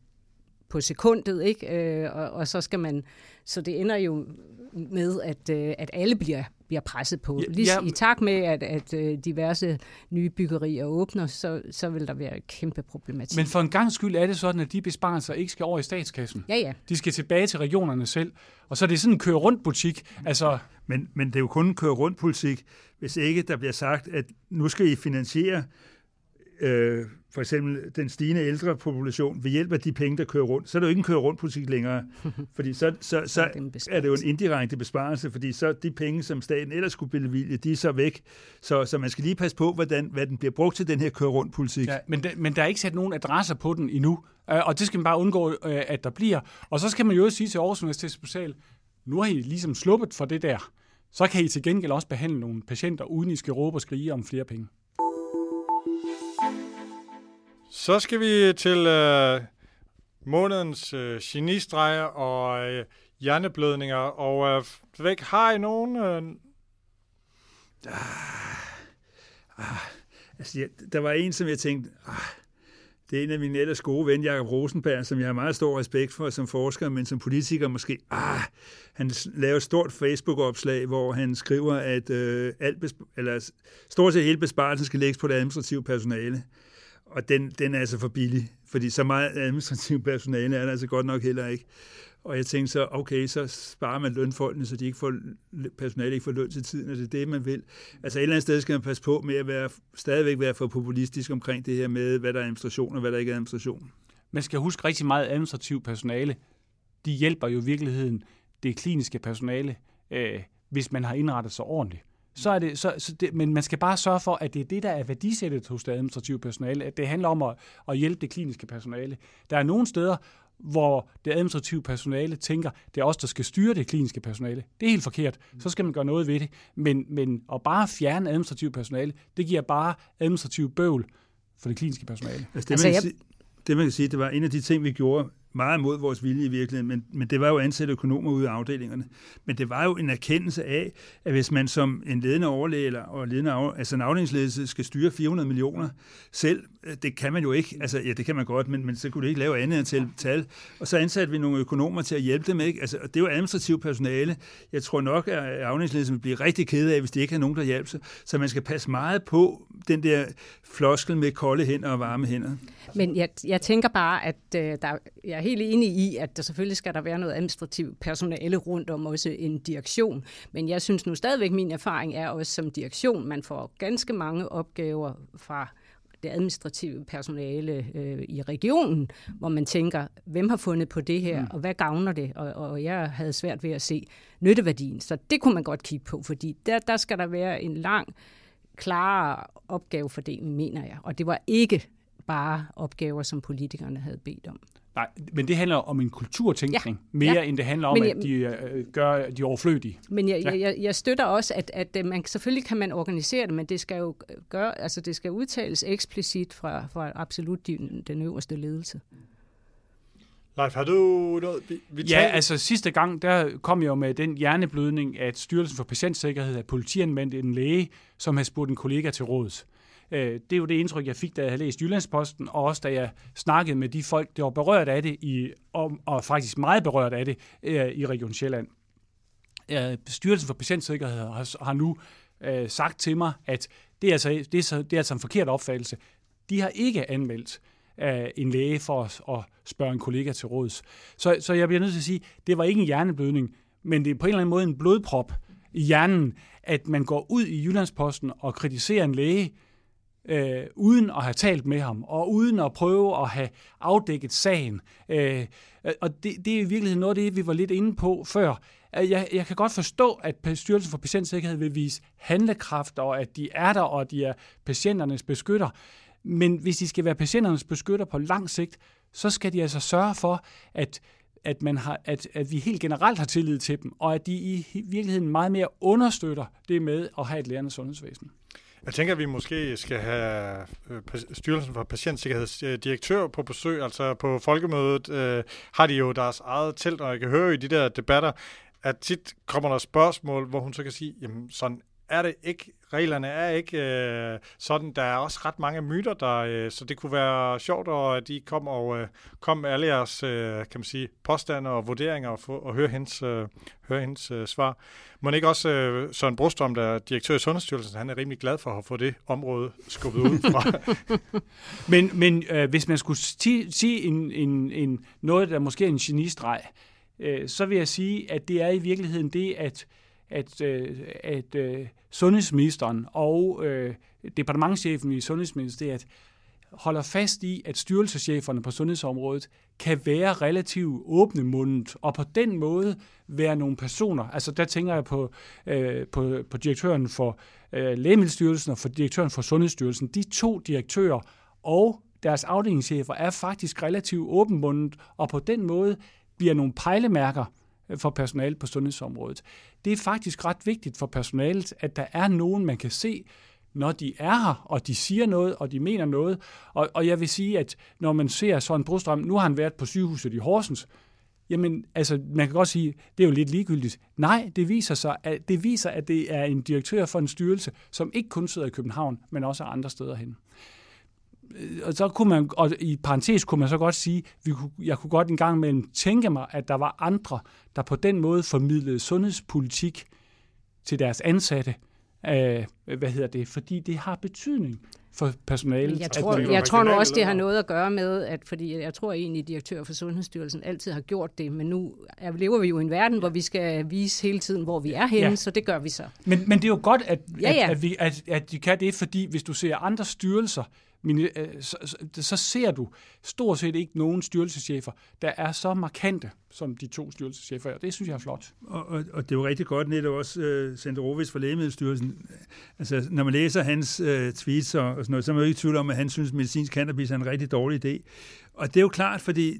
på sekundet, ikke? Øh, og, og så skal man, så det ender jo med, at, øh, at alle bliver, bliver presset på. Ja, Lige ja. i takt med, at, at øh, diverse nye byggerier åbner, så, så vil der være et kæmpe problematik. Men for en gang skyld er det sådan, at de besparelser ikke skal over i statskassen. ja, ja. De skal tilbage til regionerne selv. Og så er det sådan en køre-rundt-butik. Altså, Men, men det er jo kun en køre rundt politik, hvis ikke der bliver sagt, at nu skal I finansiere øh, for eksempel den stigende ældre population ved hjælp af de penge, der kører rundt. Så er det jo ikke en køre rundt politik længere, fordi så, så, så er det jo en indirekte besparelse, fordi så de penge, som staten ellers skulle bevilge, de er så væk. Så, så man skal lige passe på, hvordan, hvad den bliver brugt til, den her køre rundt politik. Ja, men, der, men der er ikke sat nogen adresser på den endnu, øh, og det skal man bare undgå, øh, at der bliver. Og så skal man jo også sige til Aarhus Universitetshospital, nu har I ligesom sluppet for det der. Så kan I til gengæld også behandle nogle patienter, uden I skal råbe og skrige om flere penge. Så skal vi til øh, månedens øh, genistreger og øh, hjerneblødninger. Og øh, væk, har I nogen? Øh... Ah, ah, altså, jeg, der var en, som jeg tænkte, ah, det er en af mine ellers gode ven, Jakob Rosenberg, som jeg har meget stor respekt for som forsker, men som politiker måske, ah, han laver et stort Facebook-opslag, hvor han skriver, at øh, alt eller, stort set hele besparelsen skal lægges på det administrative personale. Og den, den er altså for billig, fordi så meget administrativt personale er der altså godt nok heller ikke. Og jeg tænkte så, okay, så sparer man lønfolkene, så de ikke får, personale ikke får løn til tiden, og det er det, man vil. Altså et eller andet sted skal man passe på med at være, stadigvæk være for populistisk omkring det her med, hvad der er administration og hvad der ikke er administration. Man skal huske rigtig meget administrativ personale. De hjælper jo i virkeligheden det kliniske personale, øh, hvis man har indrettet sig ordentligt så er det, så, så det, men man skal bare sørge for, at det er det, der er værdisættet hos det administrative personale, at det handler om at, at hjælpe det kliniske personale. Der er nogle steder, hvor det administrative personale tænker, det er os, der skal styre det kliniske personale. Det er helt forkert. Så skal man gøre noget ved det. Men, men at bare fjerne administrativt personale, det giver bare administrativ bøvl for det kliniske personale. Altså det, altså, man, jeg... sige, det man kan sige, det var en af de ting, vi gjorde meget mod vores vilje i virkeligheden, men, men det var jo ansat økonomer ude af afdelingerne. Men det var jo en erkendelse af, at hvis man som en ledende overlæge eller og ledende af, altså en afdelingsledelse skal styre 400 millioner selv, øh, det kan man jo ikke. Altså, ja, det kan man godt, men, men så kunne det ikke lave andet end til tal. Og så ansatte vi nogle økonomer til at hjælpe dem. Ikke? Altså, det er jo administrativt personale. Jeg tror nok, at afdelingsledelsen vil blive rigtig ked af, hvis de ikke har nogen, der hjælper sig. Så man skal passe meget på den der floskel med kolde hænder og varme hænder. Men jeg, jeg tænker bare, at øh, der, jeg er helt enig i, at der selvfølgelig skal der være noget administrativt personale rundt om, også en direktion. Men jeg synes nu stadigvæk, min erfaring er også som direktion, man får ganske mange opgaver fra det administrative personale øh, i regionen, hvor man tænker, hvem har fundet på det her, mm. og hvad gavner det? Og, og jeg havde svært ved at se nytteværdien, så det kunne man godt kigge på, fordi der, der skal der være en lang, klar opgavefordeling, mener jeg. Og det var ikke bare opgaver, som politikerne havde bedt om. Nej, men det handler om en kulturtænkning, ja, mere ja. end det handler om, jeg, at de øh, gør de overflødige. Men jeg, ja. jeg, jeg støtter også, at, at øh, man selvfølgelig kan man organisere det, men det skal jo gøre, altså det skal udtales eksplicit fra, fra absolut den, den øverste ledelse. Leif, har du noget? Vi, vi ja, altså sidste gang, der kom jeg jo med den hjerneblødning, at Styrelsen for Patientsikkerhed havde politianvendt en læge, som havde spurgt en kollega til råds. Øh, det er jo det indtryk, jeg fik, da jeg havde læst Jyllandsposten, og også da jeg snakkede med de folk, der var berørt af det, i, og, og faktisk meget berørt af det øh, i Region Sjælland. Øh, Styrelsen for Patientsikkerhed har, har nu øh, sagt til mig, at det er, altså, det, er så, det er altså en forkert opfattelse. De har ikke anmeldt øh, en læge for at, at spørge en kollega til råds. Så, så jeg bliver nødt til at sige, det var ikke en hjerneblødning, men det er på en eller anden måde en blodprop i hjernen, at man går ud i Jyllandsposten og kritiserer en læge, øh, uden at have talt med ham, og uden at prøve at have afdækket sagen. Øh, og det, det er i virkeligheden noget af det, vi var lidt inde på før. Jeg, jeg kan godt forstå, at Styrelsen for Patientsikkerhed vil vise handlekraft, og at de er der, og at de er patienternes beskytter. Men hvis de skal være patienternes beskytter på lang sigt, så skal de altså sørge for, at at, man har, at, at vi helt generelt har tillid til dem, og at de i virkeligheden meget mere understøtter det med at have et lærende sundhedsvæsen. Jeg tænker, at vi måske skal have øh, Styrelsen for Patientsikkerhedsdirektør øh, på besøg. Altså på folkemødet øh, har de jo deres eget telt, og jeg kan høre i de der debatter, at tit kommer der spørgsmål, hvor hun så kan sige, jamen sådan er det ikke. Reglerne er ikke øh, sådan. Der er også ret mange myter, der, øh, så det kunne være sjovt, at øh, de kom og øh, kom med alle jeres øh, kan man sige, påstande og vurderinger og, få, og høre hendes, øh, høre hendes øh, svar. Må ikke også øh, Søren Brostrøm, der er direktør i Sundhedsstyrelsen, han er rimelig glad for at få det område skubbet ud fra. men men øh, hvis man skulle sige en, en, en, noget, der måske er en genistreg, øh, så vil jeg sige, at det er i virkeligheden det, at at, øh, at øh, sundhedsministeren og øh, departementchefen i Sundhedsministeriet holder fast i, at styrelsescheferne på sundhedsområdet kan være relativt åbne mundet, og på den måde være nogle personer, altså der tænker jeg på, øh, på, på direktøren for øh, Lægemiddelstyrelsen og for direktøren for Sundhedsstyrelsen, de to direktører og deres afdelingschefer er faktisk relativt åbenmundet, og på den måde bliver nogle pejlemærker for personalet på sundhedsområdet. Det er faktisk ret vigtigt for personalet, at der er nogen, man kan se, når de er her, og de siger noget, og de mener noget. Og, og jeg vil sige, at når man ser sådan Brostrøm, nu har han været på sygehuset i Horsens, jamen, altså, man kan godt sige, det er jo lidt ligegyldigt. Nej, det viser sig, at det viser, at det er en direktør for en styrelse, som ikke kun sidder i København, men også andre steder hen. Øh, og så kunne man, og i parentes kunne man så godt sige, vi kunne, jeg kunne godt en gang imellem tænke mig, at der var andre, der på den måde formidlede sundhedspolitik til deres ansatte, øh, hvad hedder det, fordi det har betydning for personalet. Jeg tror, jeg tror nu også, det har noget at gøre med, at fordi jeg tror egentlig, at direktør for Sundhedsstyrelsen altid har gjort det, men nu lever vi jo i en verden, hvor vi skal vise hele tiden, hvor vi er henne, ja. så det gør vi så. Men, men det er jo godt, at, ja, ja. At, at, vi, at, at de kan det, fordi hvis du ser andre styrelser, Øh, Øh, så, så, så ser du stort set ikke nogen styrelseschefer, der er så markante som de to styrelseschefer, og det synes jeg er flot. Og, og, og det er jo rigtig godt netop også øh, uh, Senderovic for Lægemiddelstyrelsen. Altså, når man læser hans uh, tweets og, og sådan noget, så er man jo ikke i tvivl om, at han synes, at medicinsk cannabis er en rigtig dårlig idé. Og det er jo klart, fordi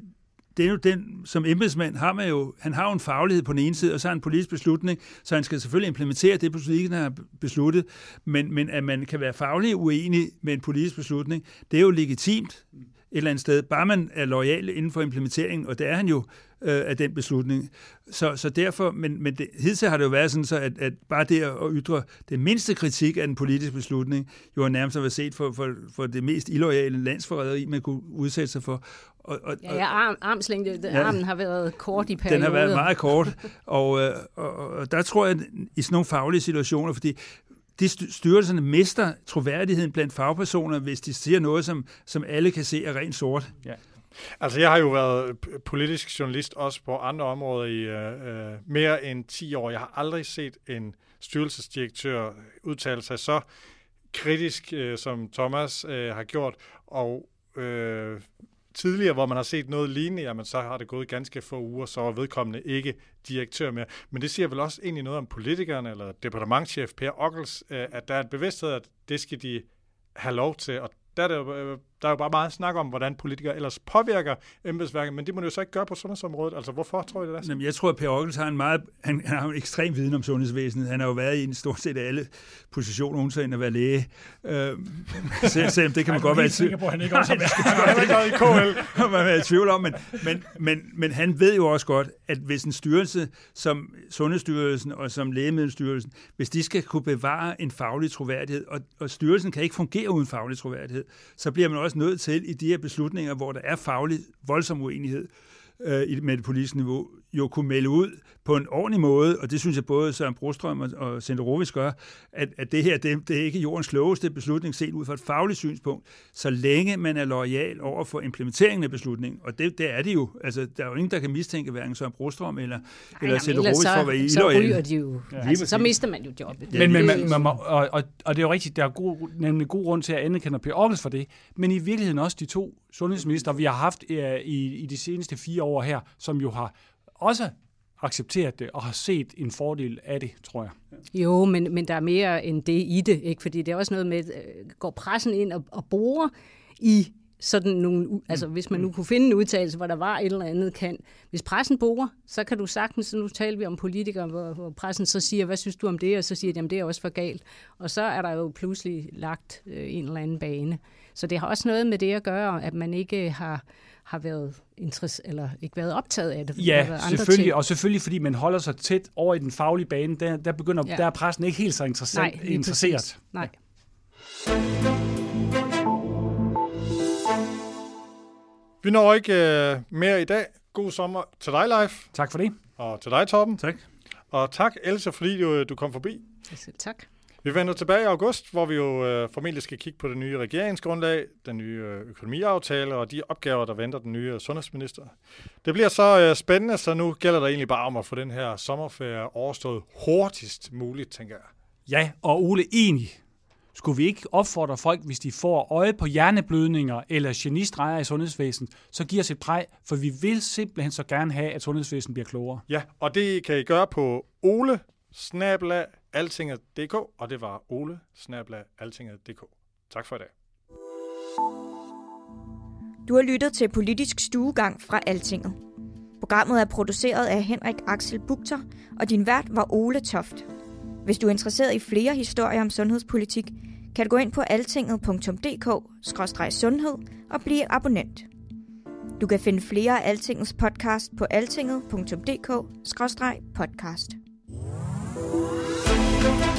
det er jo den, som embedsmand har man jo, han har jo en faglighed på den ene side, og så har han en politisk beslutning, så han skal selvfølgelig implementere det, politikken har besluttet, men, men at man kan være faglig uenig med en politisk beslutning, det er jo legitimt et eller andet sted, bare man er lojal inden for implementeringen, og det er han jo øh, af den beslutning. Så, så derfor, men, men det, hidtil har det jo været sådan, så at, at bare det at ytre den mindste kritik af en politisk beslutning, jo nærmest at være set for, for, for det mest illoyale landsforræderi, man kunne udsætte sig for. Og, og, ja, ja arm, armslængde, ja, armen har været kort i perioder. Den har været meget kort, og, øh, og, og der tror jeg, i sådan nogle faglige situationer, fordi de styrelserne mister troværdigheden blandt fagpersoner, hvis de siger noget, som, som alle kan se er rent sort. Ja. Altså, jeg har jo været politisk journalist også på andre områder i øh, øh mere end 10 år. Jeg har aldrig set en styrelsesdirektør udtale sig så kritisk, øh, som Thomas øh, har gjort, og øh, tidligere, hvor man har set noget lignende, jamen så har det gået ganske få uger, så er vedkommende ikke direktør mere. Men det siger vel også egentlig noget om politikerne, eller departementchef Per Ockels, øh, at der er en bevidsthed, at det skal de have lov til, og der er, det jo, øh, der er jo bare meget snak om, hvordan politikere ellers påvirker embedsværket, men det må de jo så ikke gøre på sundhedsområdet. Altså, hvorfor tror I det er Jamen, jeg tror, at Per Ockels har en meget, han, han har en ekstrem viden om sundhedsvæsenet. Han har jo været i en stort set alle positioner, undtagen at være læge. Øh, selv, selv, det kan man godt være i tvivl om. Han ikke også har i KL. man er i tvivl om, men, men, men, men han ved jo også godt, at hvis en styrelse som Sundhedsstyrelsen og som Lægemiddelstyrelsen, hvis de skal kunne bevare en faglig troværdighed, og, og styrelsen kan ikke fungere uden faglig troværdighed, så bliver man også nødt til i de her beslutninger, hvor der er faglig voldsom uenighed øh, med det politiske niveau, jo kunne melde ud på en ordentlig måde, og det synes jeg både Søren Brostrøm og, og Rovis gør, at, at det her det, det er ikke jordens klogeste beslutning set ud fra et fagligt synspunkt, så længe man er lojal over for implementeringen af beslutningen, og det, det er det jo. Altså, der er jo ingen, der kan mistænke hverken Søren Brostrøm eller, eller Rovis for at være illoyal. Så de jo. Ja. Altså, så mister man jo jobbet. Men, men, man, man, og, og, og det er jo rigtigt, der er god, nemlig god grund til at anerkende Per Ockels for det, men i virkeligheden også de to sundhedsminister, vi har haft i, i de seneste fire år her, som jo har også accepteret det og har set en fordel af det, tror jeg. Jo, men, men der er mere end det i det, ikke? fordi det er også noget med, at går pressen ind og, og borer i sådan nogle, altså hvis man nu kunne finde en udtalelse, hvor der var et eller andet kan. Hvis pressen borer, så kan du sagtens, nu taler vi om politikere, hvor, hvor pressen så siger, hvad synes du om det? Og så siger de, jamen det er også for galt. Og så er der jo pludselig lagt øh, en eller anden bane. Så det har også noget med det at gøre, at man ikke har har været interesse, eller ikke været optaget af det. Ja, der selvfølgelig, ting. og selvfølgelig fordi man holder sig tæt over i den faglige bane, der, der begynder ja. der er pressen ikke helt så interessant, Nej, interesseret. Præcis. Nej. Vi når ikke uh, mere i dag. God sommer til dig, Leif. Tak for det. Og til dig, Torben. Tak. Og tak, Else, fordi du, du kom forbi. Selv tak. Vi vender tilbage i august, hvor vi jo øh, formentlig skal kigge på det nye regeringsgrundlag, den nye øh, økonomiaftale og de opgaver, der venter den nye sundhedsminister. Det bliver så øh, spændende, så nu gælder der egentlig bare om at få den her sommerferie overstået hurtigst muligt, tænker jeg. Ja, og Ole, enig. Skulle vi ikke opfordre folk, hvis de får øje på hjerneblødninger eller genistreger i sundhedsvæsenet, så giv os et præg, for vi vil simpelthen så gerne have, at sundhedsvæsenet bliver klogere. Ja, og det kan I gøre på ole altinget.dk, og det var ole altinget.dk. Tak for i dag. Du har lyttet til Politisk Stuegang fra Altinget. Programmet er produceret af Henrik Axel Bugter, og din vært var Ole Toft. Hvis du er interesseret i flere historier om sundhedspolitik, kan du gå ind på altinget.dk-sundhed og blive abonnent. Du kan finde flere af Altingets podcast på altinget.dk-podcast. Thank you.